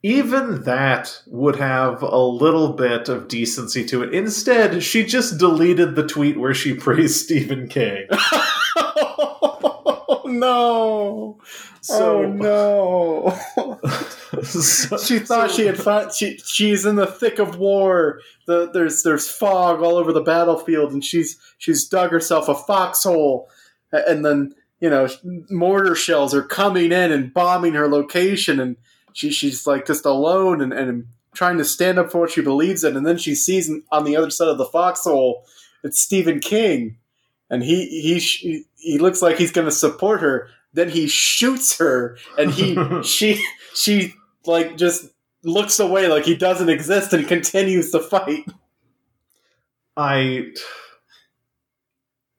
even that would have a little bit of decency to it. Instead, she just deleted the tweet where she praised Stephen King. oh no! So, oh no! so- she thought so- she had found. She, she's in the thick of war. The, there's there's fog all over the battlefield, and she's she's dug herself a foxhole, and then you know mortar shells are coming in and bombing her location, and she she's like just alone and, and trying to stand up for what she believes in, and then she sees on the other side of the foxhole it's Stephen King, and he he he looks like he's going to support her. Then he shoots her, and he she she like just looks away like he doesn't exist and continues to fight. I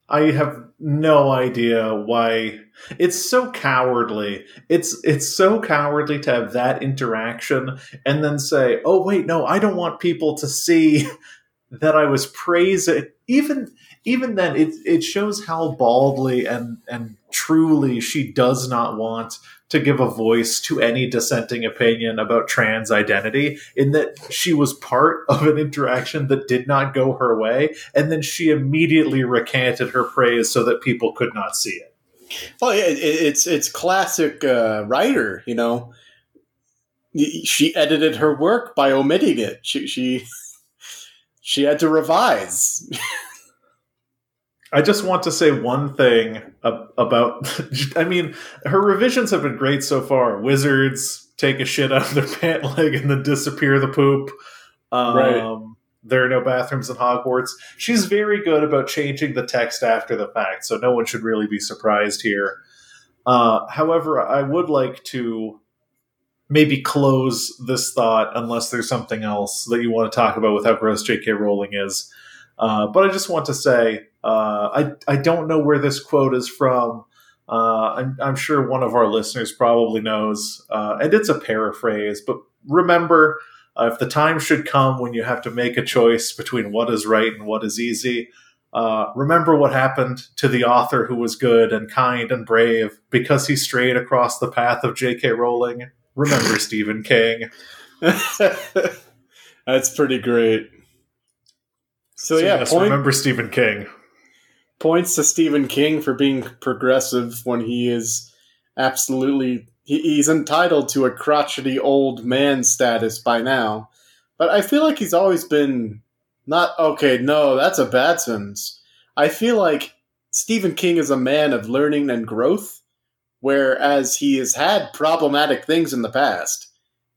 I have no idea why it's so cowardly. It's it's so cowardly to have that interaction and then say, "Oh wait, no, I don't want people to see that I was praising." Even even then it it shows how baldly and and truly she does not want to give a voice to any dissenting opinion about trans identity in that she was part of an interaction that did not go her way and then she immediately recanted her praise so that people could not see it Well, it, it's it's classic uh, writer, you know. She edited her work by omitting it. She she she had to revise. i just want to say one thing about i mean her revisions have been great so far wizards take a shit out of their pant leg and then disappear the poop um, Right. there are no bathrooms in hogwarts she's very good about changing the text after the fact so no one should really be surprised here uh, however i would like to maybe close this thought unless there's something else that you want to talk about with how gross J.K. Rowling is. Uh, but I just want to say uh, I I don't know where this quote is from. Uh, I'm, I'm sure one of our listeners probably knows, uh, and it's a paraphrase. But remember, uh, if the time should come when you have to make a choice between what is right and what is easy, uh, remember what happened to the author who was good and kind and brave because he strayed across the path of J.K. Rowling. Remember Stephen King. That's pretty great. So, yeah, yes, point, remember Stephen King. Points to Stephen King for being progressive when he is absolutely he, he's entitled to a crotchety old man status by now. But I feel like he's always been Not okay. No, that's a bad sentence. I feel like Stephen King is a man of learning and growth, whereas he has had problematic things in the past,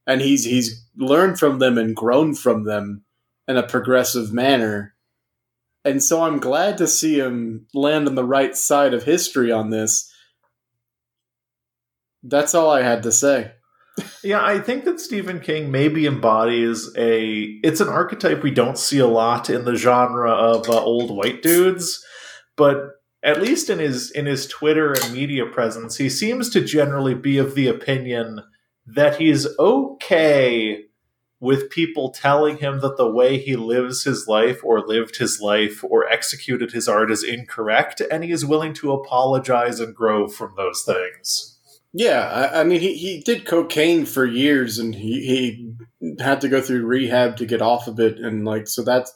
and he's he's learned from them and grown from them in a progressive manner. And so I'm glad to see him land on the right side of history on this. That's all I had to say. Yeah, I think that Stephen King maybe embodies a. It's an archetype we don't see a lot in the genre of uh, old white dudes, but at least in his in his Twitter and media presence, he seems to generally be of the opinion that he's okay with people telling him that the way he lives his life or lived his life or executed his art is incorrect, and he is willing to apologize and grow from those things. Yeah, I, I mean, he, he did cocaine for years, and he, he had to go through rehab to get off of it, and like so that's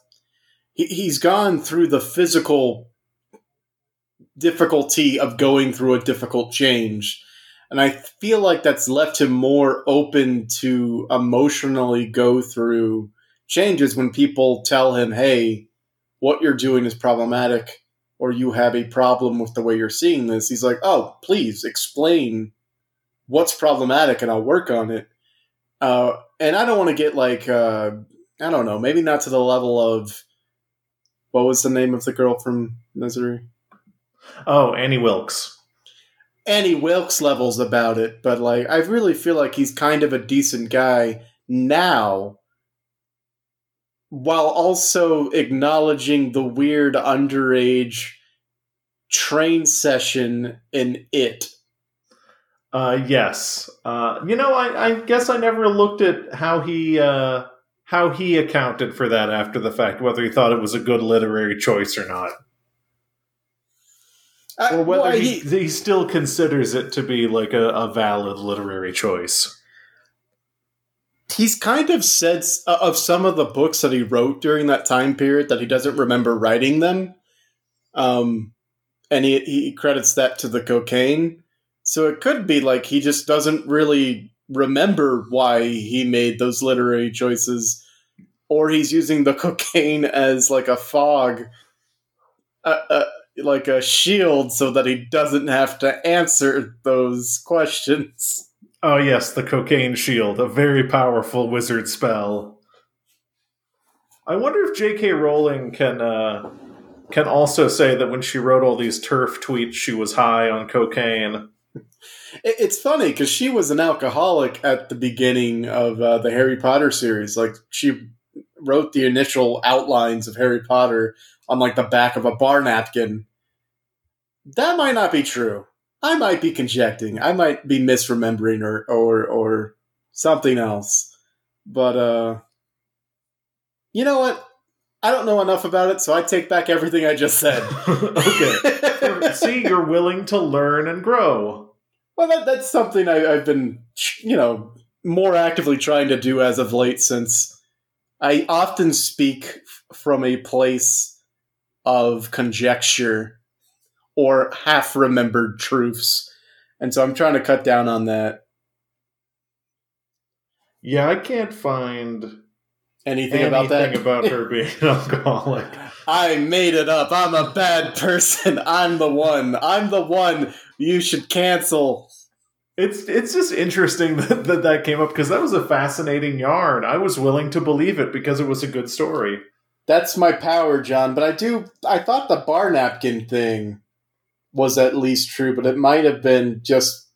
he, he's gone through the physical difficulty of going through a difficult change, and I feel like that's left him more open to emotionally go through changes when people tell him, "Hey, what you're doing is problematic." Or you have a problem with the way you're seeing this. He's like, oh, please explain what's problematic and I'll work on it. Uh, and I don't want to get like uh, I don't know, maybe not to the level of what was the name of the girl from Misery? Oh, Annie Wilkes. Annie Wilkes levels about it, but like I really feel like he's kind of a decent guy now while also acknowledging the weird underage train session in it uh, yes. Uh, you know, I, I, guess I never looked at how he uh, how he accounted for that after the fact, whether he thought it was a good literary choice or not, uh, or whether well, he, he, he still considers it to be like a, a valid literary choice. He's kind of said uh, of some of the books that he wrote during that time period that he doesn't remember writing them, um, and he he credits that to the cocaine. So it could be like he just doesn't really remember why he made those literary choices, or he's using the cocaine as like a fog, uh, uh, like a shield, so that he doesn't have to answer those questions. Oh, yes, the cocaine shield, a very powerful wizard spell. I wonder if J.K. Rowling can uh, can also say that when she wrote all these TERF tweets, she was high on cocaine. It's funny because she was an alcoholic at the beginning of uh, the Harry Potter series. Like she wrote the initial outlines of Harry Potter on like the back of a bar napkin. That might not be true. I might be conjecting. I might be misremembering or or or something else. But uh you know what? I don't know enough about it, so I take back everything I just said. okay. See, you're willing to learn and grow. Well, that, that's something I, I've been, you know, more actively trying to do as of late since I often speak from a place of conjecture or half remembered truths. And so I'm trying to cut down on that. Yeah, I can't find anything, anything about that. about her being an alcoholic. I made it up. I'm a bad person. I'm the one. I'm the one you should cancel. It's it's just interesting that that, that came up because that was a fascinating yarn. I was willing to believe it because it was a good story. That's my power, John. But I do. I thought the bar napkin thing was at least true, but it might have been just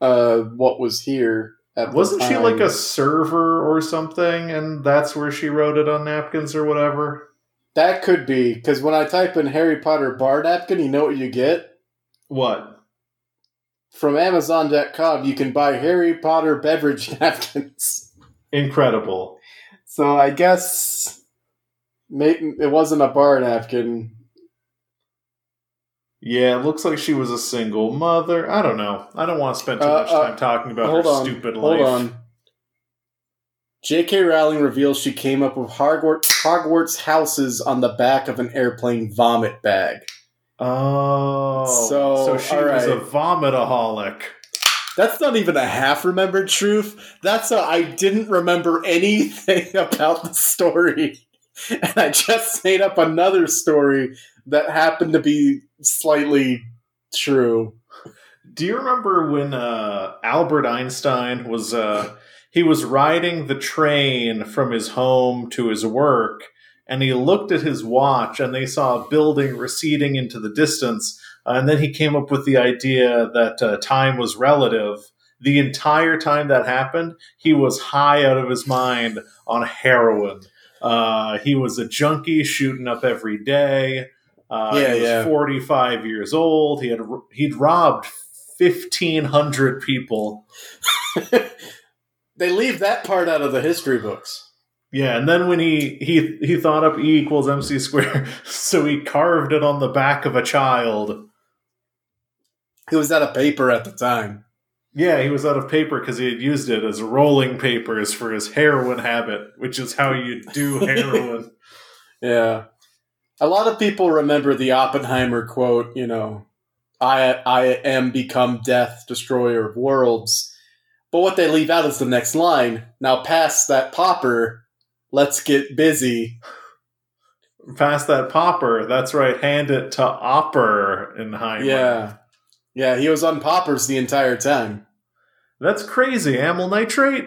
uh, what was here. Wasn't she like a server or something, and that's where she wrote it on napkins or whatever? That could be because when I type in Harry Potter bar napkin, you know what you get? What? From Amazon.com, you can buy Harry Potter beverage napkins. Incredible. So I guess it wasn't a bar napkin. Yeah, it looks like she was a single mother. I don't know. I don't want to spend too uh, much time uh, talking about her on, stupid life. Hold on. J.K. Rowling reveals she came up with Hogwarts, Hogwarts houses on the back of an airplane vomit bag. Oh, so so she right. was a vomitaholic. That's not even a half remembered truth. That's a I didn't remember anything about the story. and I just made up another story that happened to be slightly true. Do you remember when uh, Albert Einstein was uh, he was riding the train from his home to his work, and he looked at his watch, and they saw a building receding into the distance, uh, and then he came up with the idea that uh, time was relative. The entire time that happened, he was high out of his mind on heroin. Uh, he was a junkie shooting up every day. Uh, Yeah, he was yeah. 45 years old. He had he'd robbed 1500 people. They leave that part out of the history books. Yeah, and then when he he he thought up E equals MC squared, so he carved it on the back of a child. It was out of paper at the time. Yeah, he was out of paper because he had used it as rolling papers for his heroin habit, which is how you do heroin. Yeah. A lot of people remember the Oppenheimer quote, you know, I I am become death, destroyer of worlds. But what they leave out is the next line. Now past that popper, let's get busy. Pass that popper. That's right. Hand it to Oppenheimer. Yeah. Yeah, he was on poppers the entire time. That's crazy. Amyl nitrate.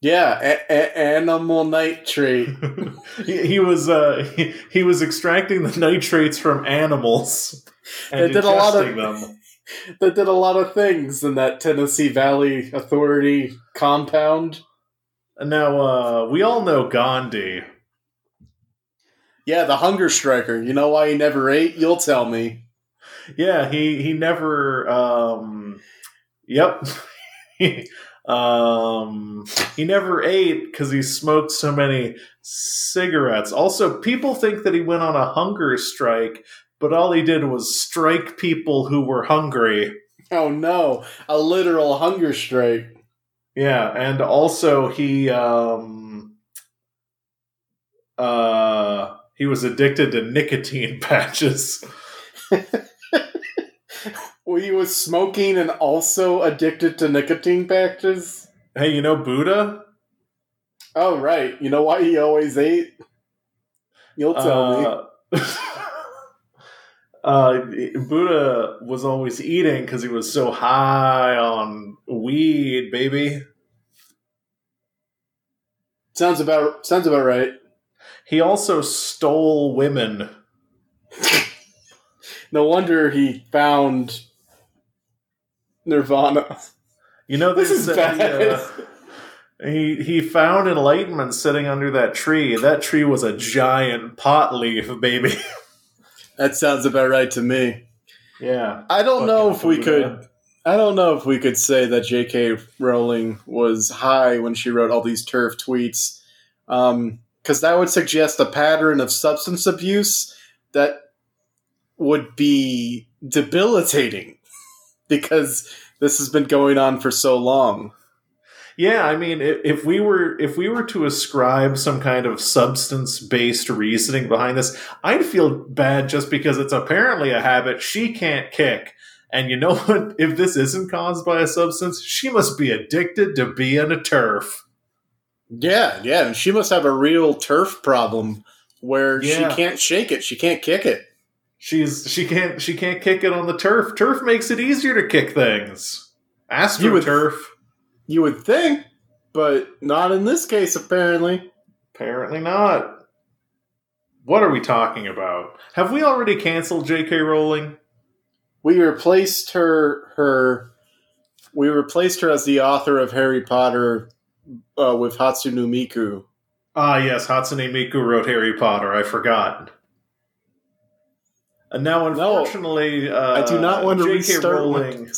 Yeah, a- a- animal nitrate. he, he was uh, he, he was extracting the nitrates from animals and They did a lot of- them. that did a lot of things in that Tennessee Valley Authority compound. Now uh, we all know Gandhi. Yeah, the hunger striker. You know why he never ate? You'll tell me. Yeah, he he never. Um, yep. um, he never ate because he smoked so many cigarettes. Also, people think that he went on a hunger strike, but all he did was strike people who were hungry. Oh no, a literal hunger strike. Yeah, and also he um uh he was addicted to nicotine patches. Well, he was smoking and also addicted to nicotine patches. Hey, you know Buddha? Oh right, you know why he always ate? You'll tell me. Uh, uh, Buddha was always eating because he was so high on weed, baby. Sounds about sounds about right. He also stole women. No wonder he found Nirvana. You know, This they is say, bad. uh, he he found enlightenment sitting under that tree. That tree was a giant pot leaf, baby. That sounds about right to me. yeah. I don't know if we Buddha. could. I don't know if we could say that J.K. Rowling was high when she wrote all these TERF tweets, because that would suggest a pattern of substance abuse that would be debilitating. Because this has been going on for so long. Yeah, I mean, if, we were if we were to ascribe some kind of substance based reasoning behind this, I'd feel bad just because it's apparently a habit she can't kick. And you know what? If this isn't caused by a substance, she must be addicted to being a TERF. Yeah, yeah, and she must have a real TERF problem where Yeah. she can't shake it, she can't kick it. She's she can't she can't kick it on the turf. Turf makes it easier to kick things. You would- turf. You would think, but not in this case, apparently. Apparently not. What are we talking about? Have we already canceled J.K. Rowling? We replaced her her we replaced her as the author of Harry Potter uh, with Hatsune Miku. Ah, yes, Hatsune Miku wrote Harry Potter. I forgot. And now, unfortunately, uh, I do not want to J.K. restart Rowling.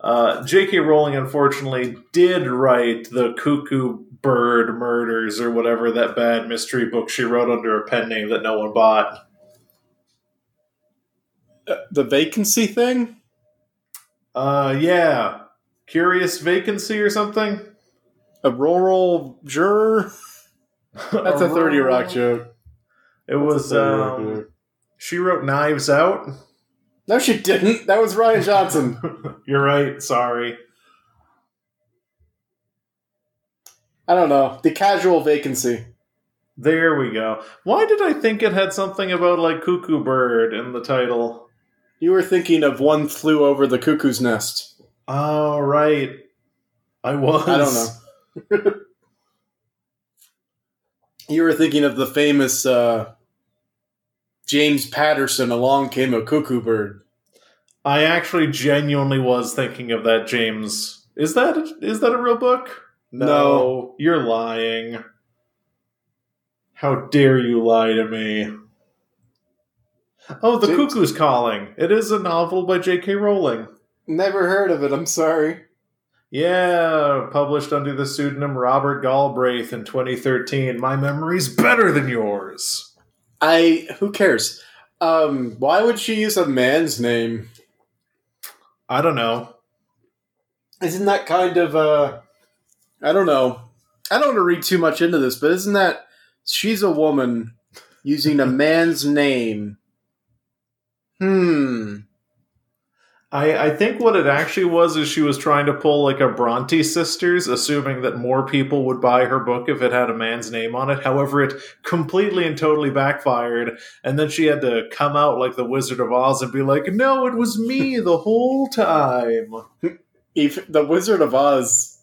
Uh, J.K. Rowling, unfortunately, did write the Cuckoo Bird Murders or whatever that bad mystery book she wrote under a pen name that no one bought. Uh, the vacancy thing? Uh, yeah, Curious Vacancy or something. A rural juror? That's a 30 Rock joke. It was. That's a 30 Rock Um, joke. She wrote Knives Out. No, she didn't. That was Rian Johnson. You're right. Sorry. I don't know. The casual vacancy. There we go. Why did I think it had something about like cuckoo bird in the title? You were thinking of One Flew Over the Cuckoo's Nest. Oh, right. I was. I don't know. you were thinking of the famous uh, James Patterson, Along Came a Cuckoo Bird. I actually genuinely was thinking of that James. Is that is that a real book? No. you're lying. How dare you lie to me? Oh, The James- Cuckoo's Calling. It is a novel by J.K. Rowling. Never heard of it, I'm sorry. Yeah, published under the pseudonym Robert Galbraith in 2013. My memory's better than yours. I. Who cares? Um, why would she use a man's name? I don't know. Isn't that kind of uh I don't know. I don't want to read too much into this, but isn't that she's a woman using a man's name? Hmm. I, I think what it actually was is she was trying to pull like a Bronte sisters, assuming that more people would buy her book if it had a man's name on it. However, it completely and totally backfired, and then she had to come out like the Wizard of Oz and be like, "No, it was me the whole time." If the Wizard of Oz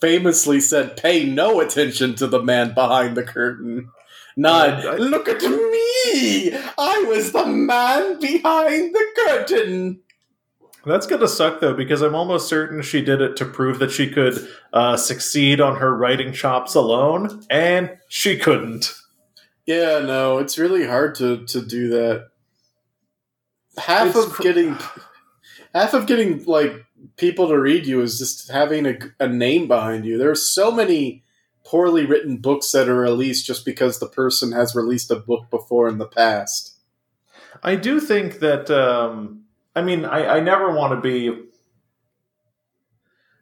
famously said, "Pay no attention to the man behind the curtain." Not I- look at me. I was the man behind the curtain. That's gonna suck though, because I'm almost certain she did it to prove that she could uh, succeed on her writing chops alone, and she couldn't. Yeah, no, it's really hard to to do that. Half It's of cr- getting half of getting like people to read you is just having a, a name behind you. There are so many poorly written books that are released just because the person has released a book before in the past. I do think that. Um, I mean, I, I never want to be.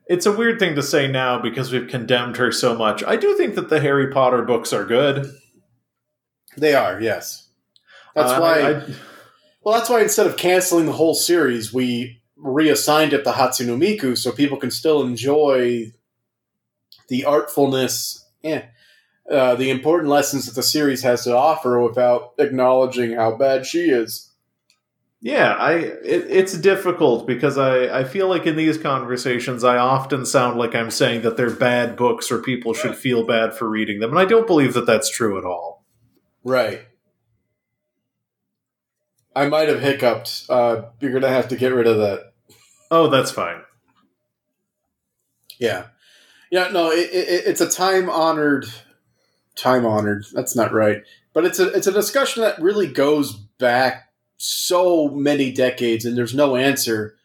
It's a weird thing to say now because we've condemned her so much. I do think that the Harry Potter books are good. They are, yes. That's Uh, why. I- I- well, that's why instead of canceling the whole series, we reassigned it to Hatsune Miku so people can still enjoy the artfulness, yeah, uh, the important lessons that the series has to offer without acknowledging how bad she is. Yeah, I. It, it's difficult because I, I feel like in these conversations, I often sound like I'm saying that they're bad books or people should feel bad for reading them, and I don't believe that that's true at all. Right. I might have hiccuped. Uh, you're to have to get rid of that. Oh, that's fine. Yeah, yeah. No, it, it, it's a time honored, time honored. That's not right, but it's a it's a discussion that really goes back so many decades, and there's no answer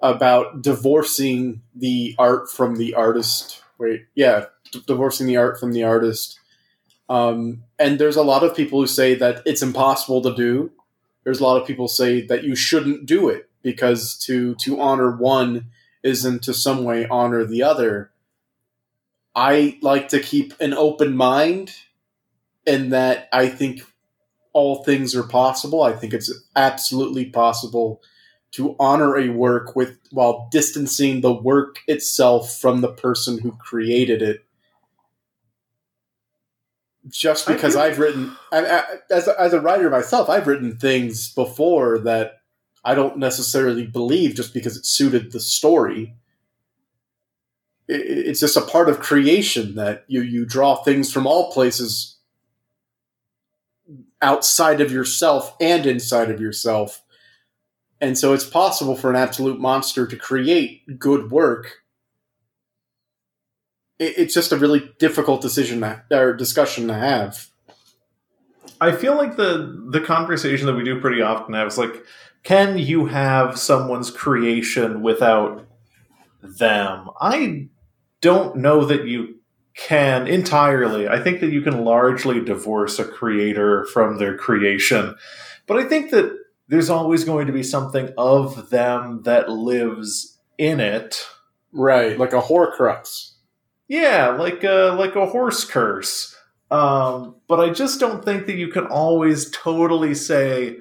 about divorcing the art from the artist. Wait, yeah, d- divorcing the art from the artist. Um, and there's a lot of people who say that it's impossible to do. There's a lot of people say that you shouldn't do it because to to honor one isn't to some way honor the other. I like to keep an open mind in that I think all things are possible. I think it's absolutely possible to honor a work with while distancing the work itself from the person who created it. Just because I've written, I, I, as a, as a writer myself, I've written things before that I don't necessarily believe just because it suited the story. It, it's just a part of creation that you you draw things from all places outside of yourself and inside of yourself. And so it's possible for an absolute monster to create good work. It's just a really difficult decision to, or discussion to have. I feel like the the conversation that we do pretty often have is like, can you have someone's creation without them? I don't know that you can entirely. I think that you can largely divorce a creator from their creation, but I think that there's always going to be something of them that lives in it. Right, like a Horcrux. Yeah, like a like a horse curse. Um, but I just don't think that you can always totally say.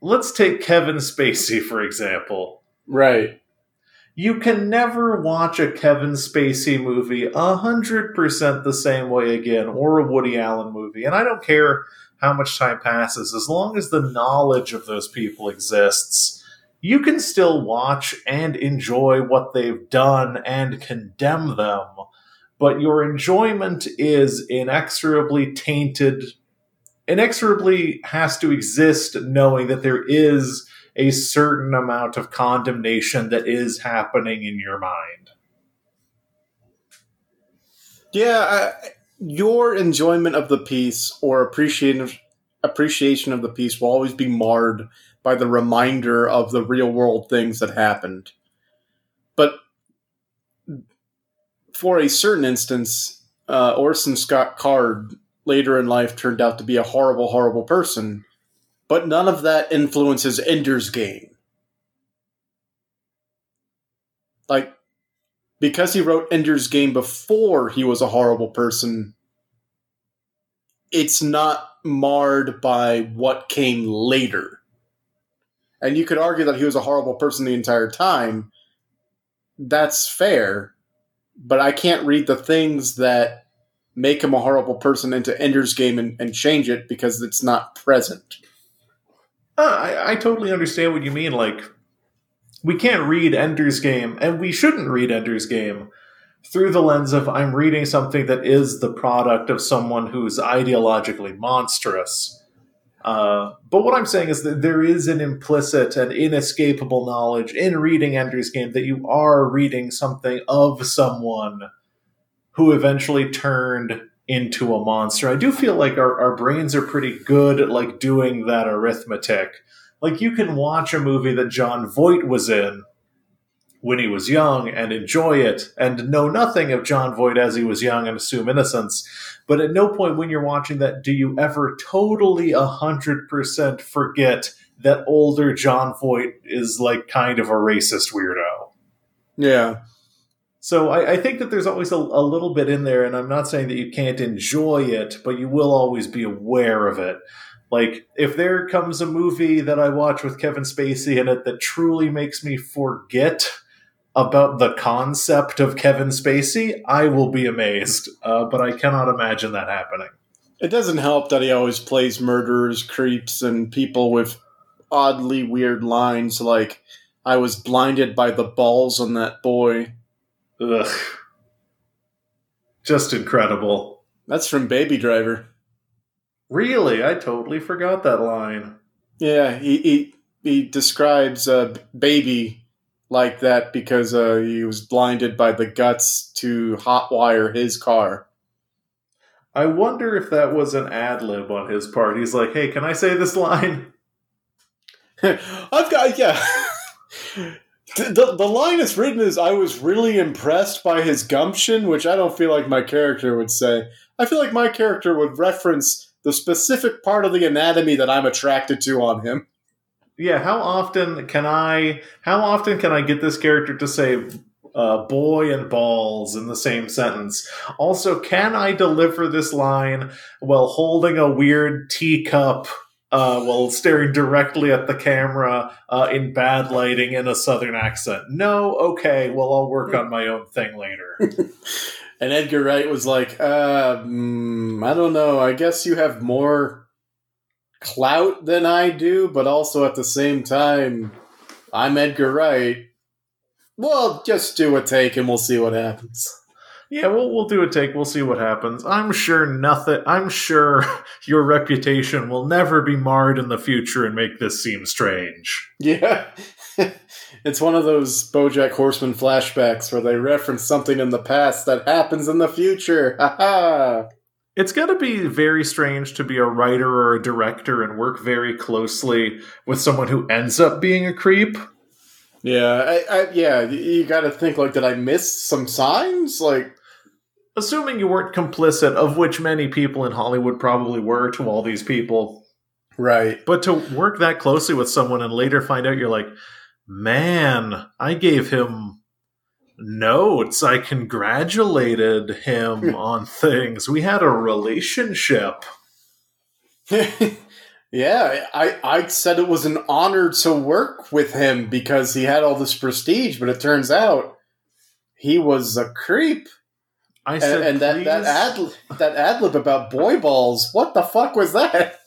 Let's take Kevin Spacey for example. Right. You can never watch a Kevin Spacey movie a hundred percent the same way again, or a Woody Allen movie. And I don't care how much time passes, as long as the knowledge of those people exists, you can still watch and enjoy what they've done and condemn them. But your enjoyment is inexorably tainted, inexorably has to exist knowing that there is a certain amount of condemnation that is happening in your mind. Yeah, your enjoyment of the piece or appreciation appreciation of the piece will always be marred by the reminder of the real world things that happened. But for a certain instance, uh, Orson Scott Card later in life turned out to be a horrible, horrible person but none of that influences Ender's Game. Like, because he wrote Ender's Game before he was a horrible person, it's not marred by what came later. And you could argue that he was a horrible person the entire time. That's fair. But I can't read the things that make him a horrible person into Ender's Game and, and change it because it's not present. Uh, I, I totally understand what you mean. Like, we can't read Ender's Game, and we shouldn't read Ender's Game through the lens of I'm reading something that is the product of someone who's ideologically monstrous. Uh, but what I'm saying is that there is an implicit and inescapable knowledge in reading Ender's Game that you are reading something of someone who eventually turned into a monster. I do feel like our, our brains are pretty good at like doing that arithmetic. Like you can watch a movie that Jon Voight was in when he was young and enjoy it and know nothing of Jon Voight as he was young and assume innocence. But at no point when you're watching that do you ever totally a hundred percent forget that older Jon Voight is like kind of a racist weirdo. Yeah. So I, I, think that there's always a, a, little bit in there, and I'm not saying that you can't enjoy it, but you will always be aware of it. Like if there comes a movie that I watch with Kevin Spacey in it that truly makes me forget about the concept of Kevin Spacey, I will be amazed. Uh, but I cannot imagine that happening. It doesn't help that he always plays murderers, creeps, and people with oddly weird lines like "I was blinded by the balls on that boy." Ugh. Just incredible. That's from Baby Driver. Really? I totally forgot that line. Yeah, he he, he describes uh, Baby like that because uh, he was blinded by the guts to hotwire his car. I wonder if that was an ad lib on his part. He's like, "Hey, can I say this line?" I've got yeah. The, the line is written as I was really impressed by his gumption, which I don't feel like my character would say. I feel like my character would reference the specific part of the anatomy that I'm attracted to on him. Yeah, how often can I how often can I get this character to say uh, boy and balls in the same sentence? Also, can I deliver this line while holding a weird teacup uh, while staring directly at the camera uh, in bad lighting in a southern accent. No, okay, well, I'll work on my own thing later. and Edgar Wright was like, uh, mm, I don't know, I guess you have more clout than I do, but also at the same time, I'm Edgar Wright. Well, just do a take and we'll see what happens. Yeah, we'll we'll do a take. We'll see what happens. I'm sure nothing. I'm sure your reputation will never be marred in the future and make this seem strange. Yeah, it's one of those BoJack Horseman flashbacks where they reference something in the past that happens in the future. Ha ha. It's got to be very strange to be a writer or a director and work very closely with someone who ends up being a creep. Yeah, I, I, yeah, you got to think like, did I miss some signs? Like, assuming you weren't complicit, of which many people in Hollywood probably were to all these people. Right. But to work that closely with someone and later find out you're like, man, I gave him notes. I congratulated him hmm. on things. We had a relationship. Yeah, I, I said it was an honor to work with him because he had all this prestige, but it turns out he was a creep. I said, and, and that that ad that ad lib about boy balls. What the fuck was that?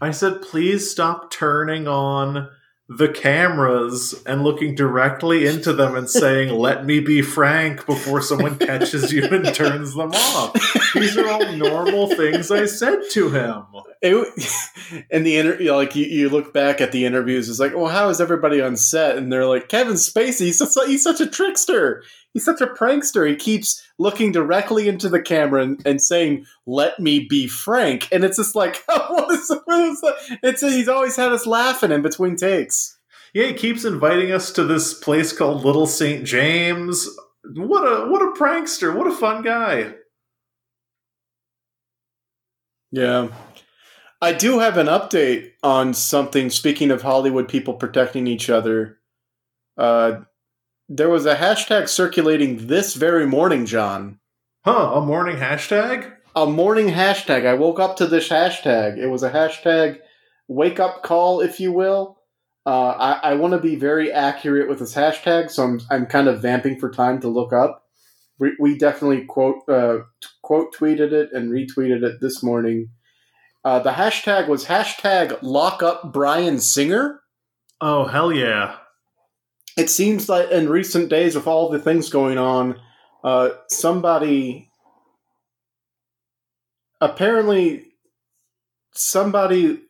I said, please stop turning on the cameras and looking directly into them and saying, "Let me be frank," before someone catches you and turns them off. These are all normal things I said to him. It, in the like you, you look back at the interviews, it's like, well, how is everybody on set? And they're like, Kevin Spacey, he's such, he's such a trickster. He's such a prankster. He keeps looking directly into the camera and, and saying, "Let me be frank," and it's just like, what is, what is? It's he's always had us laughing in between takes. Yeah, he keeps inviting us to this place called Little St. James. What a what a prankster! What a fun guy. Yeah. I do have an update on something. Speaking of Hollywood people protecting each other, uh, there was a hashtag circulating this very morning, John. Huh, a morning hashtag? A morning hashtag. I woke up to this hashtag. It was a hashtag wake up call, if you will. Uh, I, I want to be very accurate with this hashtag, so I'm, I'm kind of vamping for time to look up. We, we definitely quote uh, quote tweeted it and retweeted it this morning. Uh, the hashtag was hashtag lock up Bryan Singer. Oh hell yeah! It seems like in recent days, with all the things going on, uh, somebody apparently somebody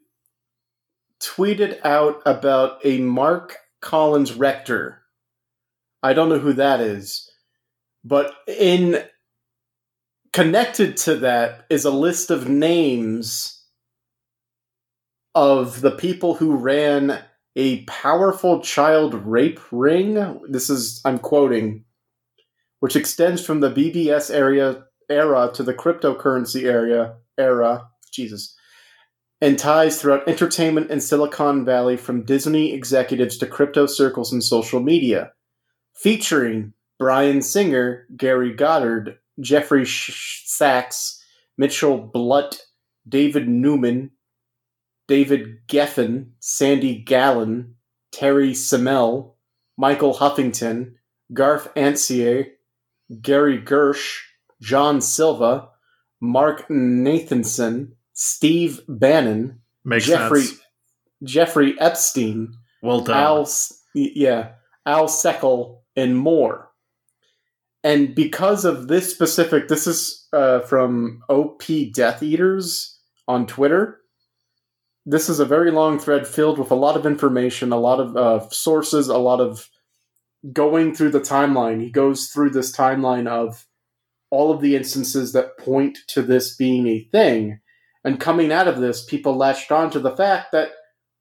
tweeted out about a Mark Collins rector. I don't know who that is, but in connected to that is a list of names of the people who ran a powerful child rape ring. This is I'm quoting, which extends from the BBS area era to the cryptocurrency area era. Jesus. And ties throughout entertainment and Silicon Valley from Disney executives to crypto circles and social media. Featuring Bryan Singer, Gary Goddard, Jeffrey Sachs, Mitchell Blunt, David Newman, David Geffen, Sandy Gallin, Terry Semel, Michael Huffington, Garth Ancier, Gary Gersh, John Silva, Mark Nathanson, Steve Bannon, Makes Jeffrey sense. Jeffrey Epstein, Well done. Al yeah, Al Seckel, and more. And because of this specific, this is uh, from OP Death Eaters on Twitter this is a very long thread filled with a lot of information, a lot of uh, sources, a lot of going through the timeline. He goes through this timeline of all of the instances that point to this being a thing. And coming out of this, people latched on to the fact that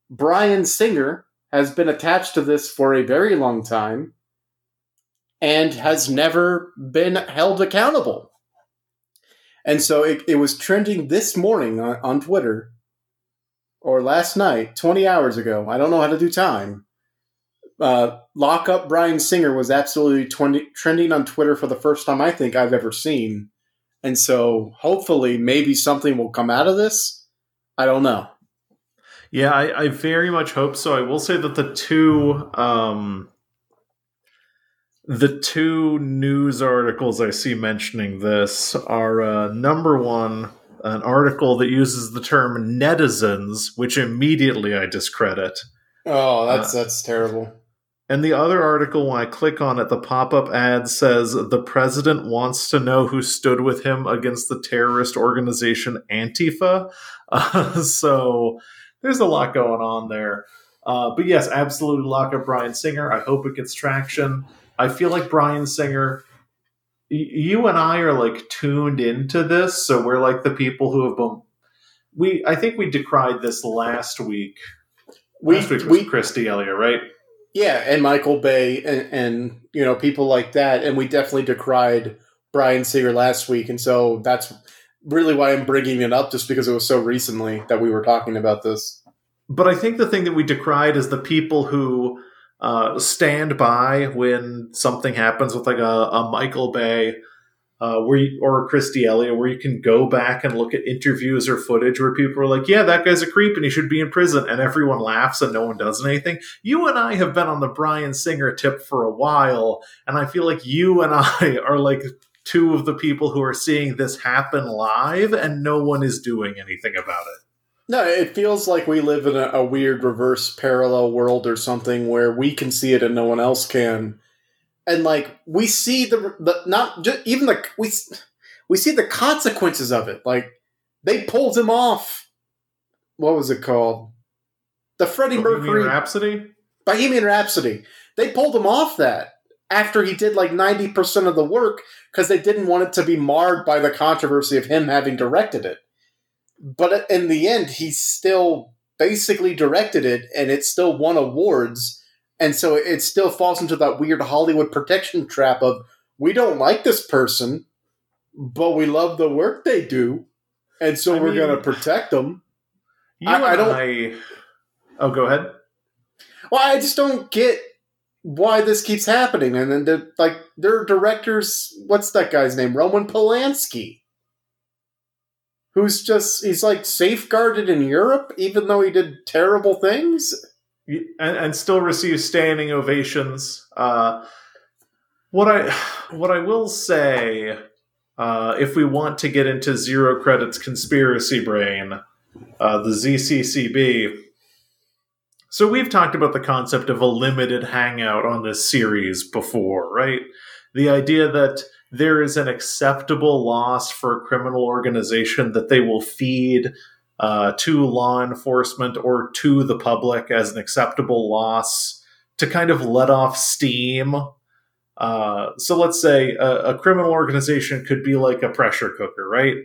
Bryan Singer has been attached to this for a very long time and has never been held accountable. And so it, it was trending this morning on, on Twitter or last night, 20 hours ago. I don't know how to do time. Uh, Lock Up Bryan Singer was absolutely 20, trending on Twitter for the first time I think I've ever seen. And so hopefully, maybe something will come out of this. I don't know. Yeah, I, I very much hope so. I will say that the two um, the two news articles I see mentioning this are uh, number one an article that uses the term netizens, which immediately I discredit. Oh, that's uh, that's terrible. And the other article, when I click on it, the pop up ad says the president wants to know who stood with him against the terrorist organization Antifa. Uh, so there's a lot going on there. Uh, but yes, absolutely lock up Bryan Singer. I hope it gets traction. I feel like Bryan Singer you and I are like tuned into this, so we're like the people who have been. We I think we decried this last week. We, last week was we, Chris D'Elia, right? Yeah, and Michael Bay and, and you know people like that, and we definitely decried Bryan Singer last week, and so that's really why I'm bringing it up, just because it was so recently that we were talking about this. But I think the thing that we decried is the people who uh, stand by when something happens with like a, a Michael Bay uh, where you, or Chris D'Elia, where you can go back and look at interviews or footage where people are like, "Yeah, that guy's a creep and he should be in prison," and everyone laughs and no one does anything. You and I have been on the Bryan Singer tip for a while, and I feel like you and I are like two of the people who are seeing this happen live, and no one is doing anything about it. No, it feels like we live in a, a weird reverse parallel world or something where we can see it and no one else can and like we see the the not just even the we we see the consequences of it. Like they pulled him off. What was it called? The Freddie Bohemian Mercury Rhapsody. Bohemian Rhapsody. They pulled him off that after he did like ninety percent of the work because they didn't want it to be marred by the controversy of him having directed it. But in the end, he still basically directed it, and it still won awards and so it still falls into that weird Hollywood protection trap of we don't like this person, but we love the work they do, and so I we're going to protect them. You I, I don't. I, oh, go ahead. Well, I just don't get why this keeps happening. And then, the, like, their directors, what's that guy's name? Roman Polanski, who's just he's like safeguarded in Europe, even though he did terrible things and, and still receives standing ovations. Uh, what I what I will say, uh, if we want to get into zero credits conspiracy brain, uh, the ZCCB. So we've talked about the concept of a limited hangout on this series before, right? The idea that there is an acceptable loss for a criminal organization that they will feed uh, to law enforcement or to the public as an acceptable loss to kind of let off steam. Uh, so let's say a, a, criminal organization could be like a pressure cooker, right?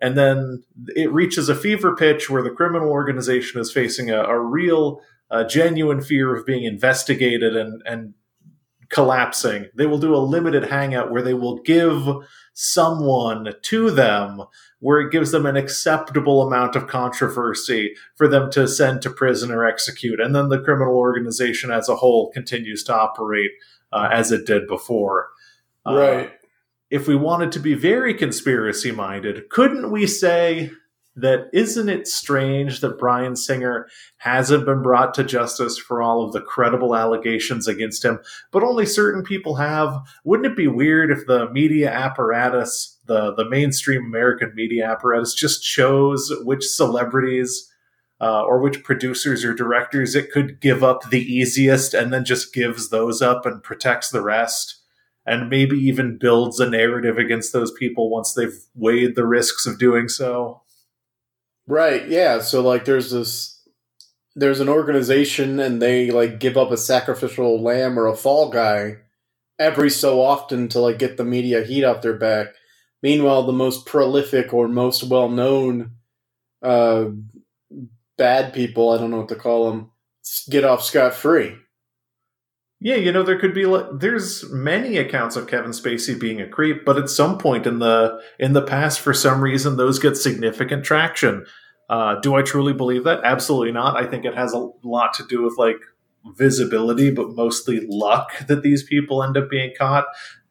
And then it reaches a fever pitch where the criminal organization is facing a, a real, a genuine fear of being investigated and, and collapsing. They will do a limited hangout where they will give someone to them where it gives them an acceptable amount of controversy for them to send to prison or execute. And then the criminal organization as a whole continues to operate uh, as it did before. Uh, right. Uh, if we wanted to be very conspiracy minded, couldn't we say that isn't it strange that Bryan Singer hasn't been brought to justice for all of the credible allegations against him, but only certain people have? Wouldn't it be weird if the media apparatus, the, the mainstream American media apparatus, just chose which celebrities uh, or which producers or directors it could give up the easiest and then just gives those up and protects the rest? And maybe even builds a narrative against those people once they've weighed the risks of doing so. Right. Yeah. So like, there's this. There's an organization, and they like give up a sacrificial lamb or a fall guy every so often to like get the media heat off their back. Meanwhile, the most prolific or most well known uh, bad people, I don't know what to call them, get off scot free. Yeah, you know, there could be like, there's many accounts of Kevin Spacey being a creep, but at some point in the in the past, for some reason, those get significant traction. Uh, do I truly believe that? Absolutely not. I think it has a lot to do with like visibility, but mostly luck that these people end up being caught.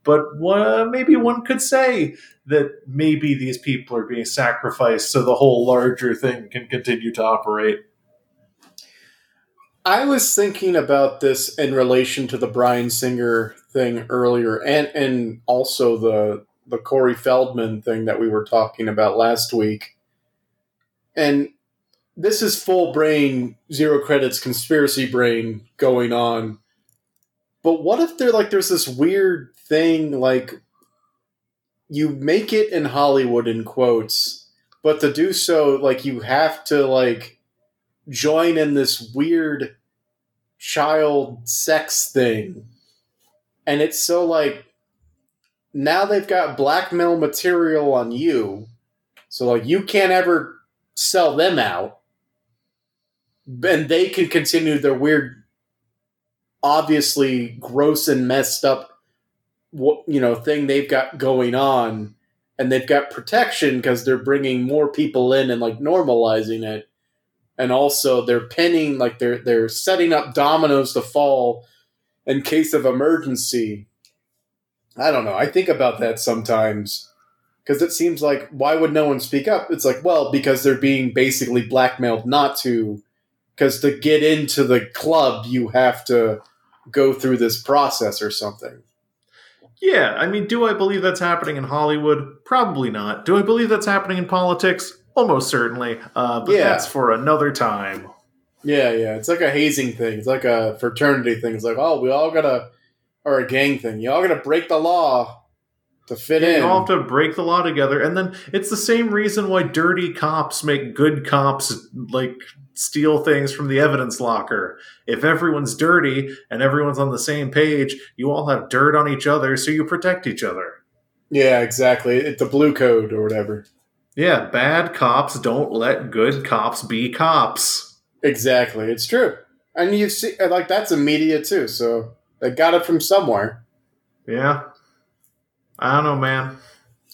But uh, maybe one could say that maybe these people are being sacrificed so the whole larger thing can continue to operate. I was thinking about this in relation to the Bryan Singer thing earlier, and and also the the Corey Feldman thing that we were talking about last week. And this is full brain zero credits conspiracy brain going on. But what if there like there's this weird thing like you make it in Hollywood in quotes, but to do so like you have to like join in this weird child sex thing. And it's so like now they've got blackmail material on you. So like you can't ever sell them out. And they can continue their weird obviously gross and messed up you know thing they've got going on and they've got protection because they're bringing more people in and like normalizing it and also they're pinning like they're they're setting up dominoes to fall in case of emergency I don't know. I think about that sometimes because it seems like why would no one speak up? It's like, well, because they're being basically blackmailed not to. Because to get into the club, you have to go through this process or something. Yeah, I mean, do I believe that's happening in Hollywood? Probably not. Do I believe that's happening in politics? Almost certainly. Uh, but Yeah. that's for another time. Yeah, yeah. It's like a hazing thing. It's like a fraternity thing. It's like, oh, we all gotta, or a gang thing. You all gotta break the law to fit Yeah, in. you all have to break the law together, and then it's the same reason why dirty cops make good cops like steal things from the evidence locker. If everyone's dirty and everyone's on the same page, you all have dirt on each other, so you protect each other. yeah, exactly. It's the blue code or whatever. Yeah, bad cops don't let good cops be cops. Exactly. It's true. And you see, like, that's in media too. So they got it from somewhere. Yeah. I don't know, man.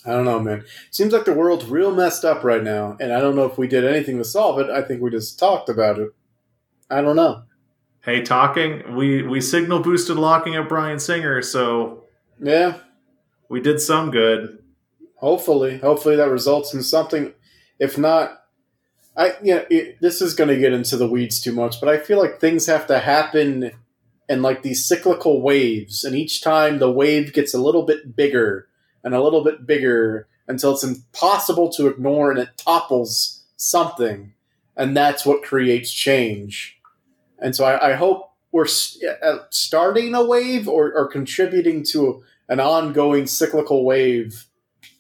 I don't know, man. Seems like the world's real messed up right now. And I don't know if we did anything to solve it. I think we just talked about it. I don't know. Hey, talking, we we signal boosted locking up Bryan Singer, so Yeah. we did some good. Hopefully, hopefully that results in something. If not, I yeah, it, this is going to get into the weeds too much, but I feel like things have to happen in like these cyclical waves, and each time the wave gets a little bit bigger and a little bit bigger until it's impossible to ignore, and it topples something, and that's what creates change. And so I, I hope we're uh, starting a wave or, or contributing to an ongoing cyclical wave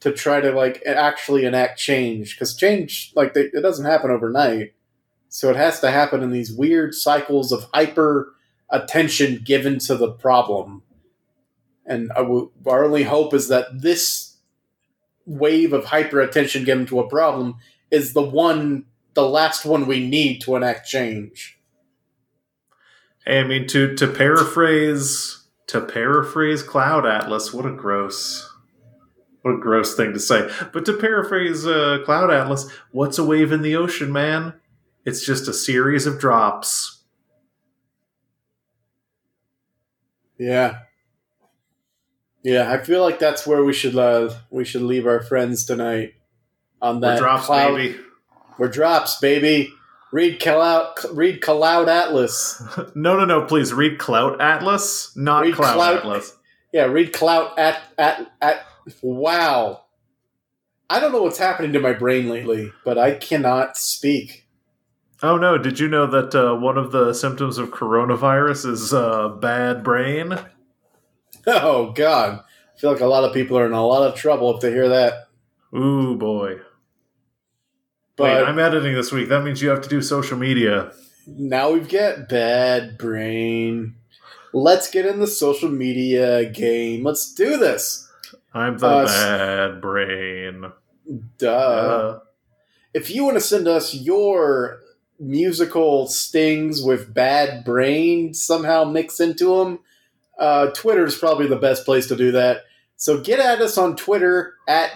to try to like actually enact change because change like they, it doesn't happen overnight. So it has to happen in these weird cycles of hyper attention given to the problem. And uh, w- our only hope is that this wave of hyper attention given to a problem is the one the last one we need to enact change. I mean to to paraphrase to paraphrase Cloud Atlas, what a gross what a gross thing to say. But to paraphrase uh, Cloud Atlas, what's a wave in the ocean, man? It's just a series of drops. yeah yeah i feel like that's where we should uh, we should leave our friends tonight on We're that drops, cloud baby. We're drops, baby. Read Cloud, read Cloud Atlas. No, no, no. Please read Cloud Atlas, not Read Cloud Cloud- Atlas. Yeah, read Cloud at at at. Wow, I don't know what's happening to my brain lately, but I cannot speak. Oh no! Did you know that uh, one of the symptoms of coronavirus is uh, bad brain? Oh God, I feel like a lot of people are in a lot of trouble if they hear that. Ooh boy! But Wait, I'm editing this week. That means you have to do social media. now we've got bad brain. Let's get in the social media game. Let's do this. I'm the Uh, bad brain. Duh. Uh, if you want to send us your musical stings with bad brain somehow mixed into them, uh, Twitter is probably the best place to do that. So get at us on Twitter at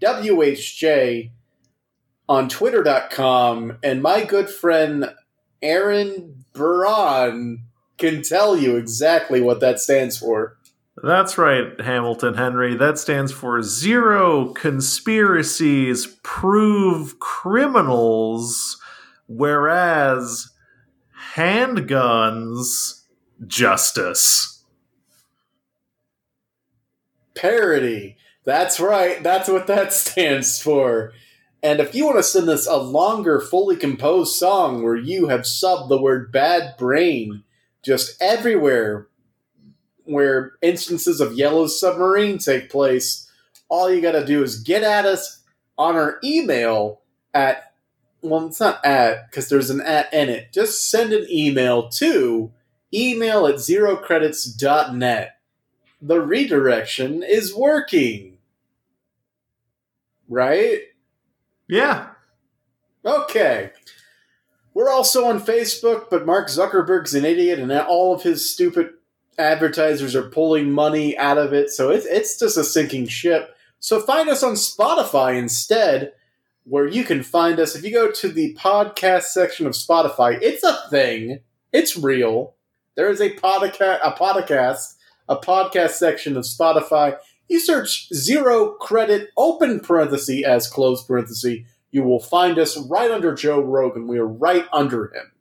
ZCPCWHJ on twitter.com. And my good friend Aaron Braun can tell you exactly what that stands for. That's right, Hamilton Henry. That stands for Zero Conspiracies Prove Criminals, whereas Handguns Justice. Parody. That's right. That's what that stands for. And if you want to send us a longer, fully composed song where you have subbed the word bad brain just everywhere where instances of Yellow Submarine take place, all you got to do is get at us on our email at, well, it's not at, because there's an at in it. Just send an email to email at zerocredits.net the redirection is working. Right? Yeah. Okay. We're also on Facebook, but Mark Zuckerberg's an idiot, and all of his stupid advertisers are pulling money out of it, so it's, it's just a sinking ship. So find us on Spotify instead, where you can find us. If you go to the podcast section of Spotify, it's a thing. It's real. There is a podcast, a podcast, a podcast section of Spotify. You search zero credit open parenthesis as close parenthesis. You will find us right under Joe Rogan. We are right under him.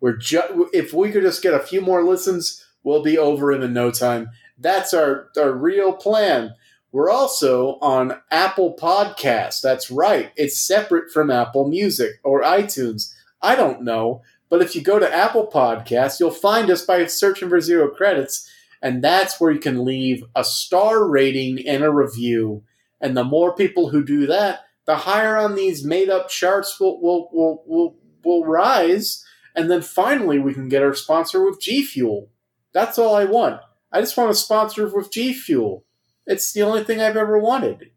We're ju- if we could just get a few more listens, we'll be over him in no time. That's our, our real plan. We're also on Apple Podcasts. That's right. It's separate from Apple Music or iTunes. I don't know. But if you go to Apple Podcasts, you'll find us by searching for zero credits. And that's where you can leave a star rating and a review. And the more people who do that, the higher on these made up charts will, will, will, will, will rise. And then finally, we can get our sponsor with G Fuel. That's all I want. I just want a sponsor with G Fuel. It's the only thing I've ever wanted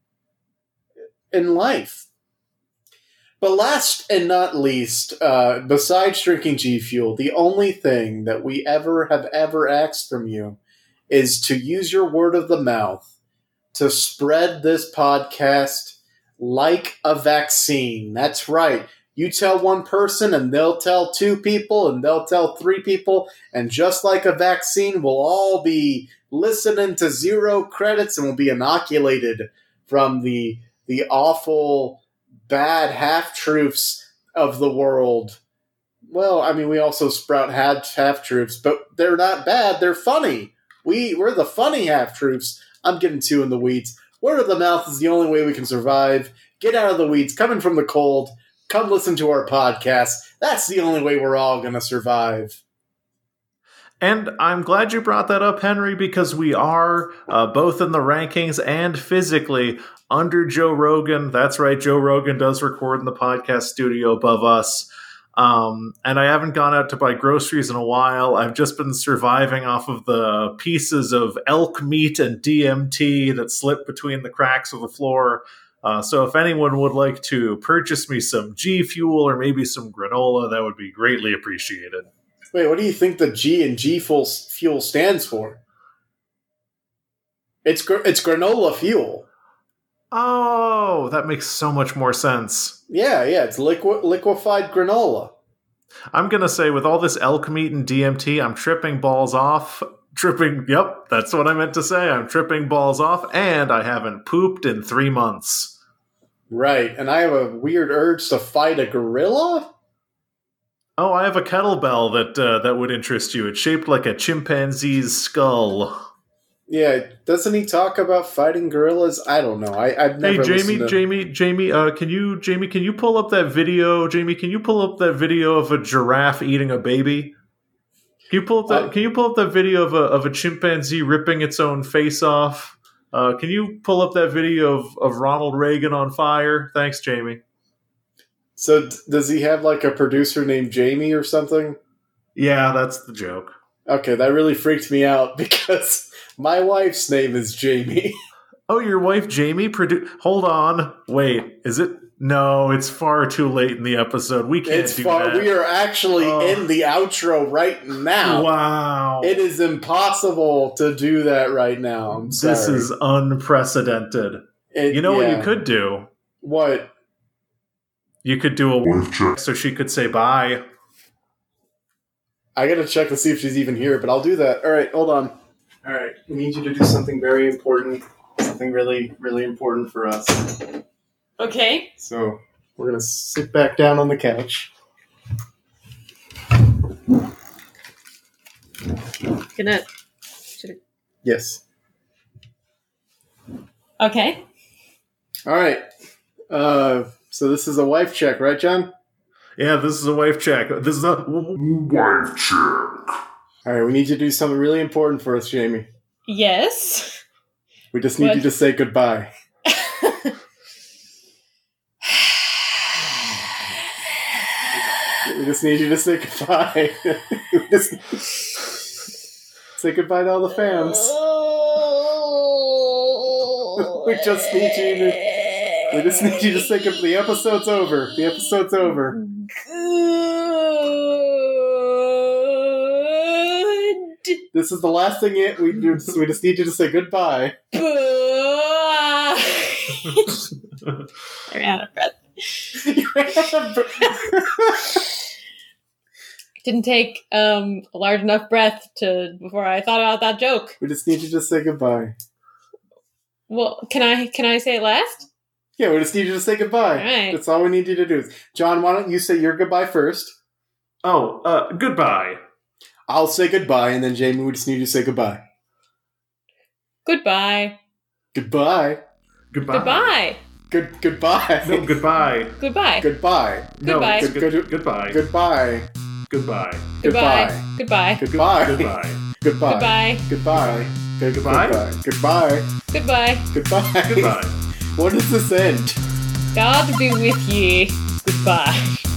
in life. But last and not least, uh, besides drinking G Fuel, the only thing that we ever have ever asked from you is to use your word of the mouth to spread this podcast like a vaccine. That's right. You tell one person, and they'll tell two people, and they'll tell three people, and just like a vaccine, we'll all be listening to zero credits and we'll be inoculated from the the awful bad half truths of the world. Well, I mean, we also sprout half truths, but they're not bad. They're funny. We we're the funny half truths. I'm getting too in the weeds. Word of the mouth is the only way we can survive. Get out of the weeds. Coming from the cold. Come listen to our podcast. That's the only way we're all going to survive. And I'm glad you brought that up, Henry, because we are uh, both in the rankings and physically under Joe Rogan. That's right, Joe Rogan does record in the podcast studio above us. Um, and I haven't gone out to buy groceries in a while. I've just been surviving off of the pieces of elk meat and DMT that slip between the cracks of the floor. Uh, so if anyone would like to purchase me some G Fuel or maybe some granola, that would be greatly appreciated. Wait, what do you think the G and G fuel fuel stands for? It's it's granola fuel. Oh, that makes so much more sense. Yeah, yeah, it's liquid liquefied granola. I'm gonna say with all this elk meat and DMT, I'm tripping balls off. Tripping, yep, that's what I meant to say. I'm tripping balls off, and I haven't pooped in three months. Right, and I have a weird urge to fight a gorilla. Oh, I have a kettlebell that uh, that would interest you. It's shaped like a chimpanzee's skull. Yeah, doesn't he talk about fighting gorillas? I don't know. I, have never. Hey, Jamie, to... Jamie, Jamie, uh, can you, Jamie, can you pull up that video? Jamie, can you pull up that video of a giraffe eating a baby? Can you pull up that? Uh, can you pull up that video of a of a chimpanzee ripping its own face off? Uh, can you pull up that video of, of Ronald Reagan on fire? Thanks, Jamie. So does he have like a producer named Jamie or something? Yeah, that's the joke. Okay, that really freaked me out because my wife's name is Jamie. Oh, your wife Jamie produ- Hold on. Wait, is it no, it's far too late in the episode. We can't it's do far, that. We are actually oh. in the outro right now. Wow. It is impossible to do that right now. I'm sorry. This is unprecedented. It, you know yeah. what you could do? What? You could do a wife check so she could say bye. I gotta check to see if she's even here, but I'll do that. All right, hold on. All right, we need you to do something very important, something really, really important for us. Okay. So we're gonna sit back down on the couch. Gonna. Yes. Okay. All right. Uh, so this is a wife check, right, John? Yeah, this is a wife check. This is a wife check. All right, we need you to do something really important for us, Jamie. Yes. We just need what? you to say goodbye. we just need you to say goodbye. just say goodbye to all the fans. we just need you to. We just need you to say goodbye. The episode's over. The episode's over. This is the last thing it, we do. We just need you to say goodbye. I'm out of breath. didn't take um, a large enough breath to before I thought about that joke. We just need you to say goodbye. Well, can I can I say it last? Yeah, we just need you to say goodbye. All right. That's all we need you to do. John, why don't you say your goodbye first? Oh, uh, goodbye. I'll say goodbye, and then Jamie, we just need you to say goodbye. Goodbye. Goodbye. Goodbye. Goodbye. Good goodbye. No, goodbye. Goodbye. goodbye. No, Goodbye. it's good- Good- goodbye. Goodbye. Goodbye. Goodbye. Goodbye. Goodbye. Goodbye. Goodbye. Goodbye. Goodbye. Good- Goodbye? Goodbye. Goodbye. Goodbye. Goodbye. What does this end? God be with ye. Goodbye.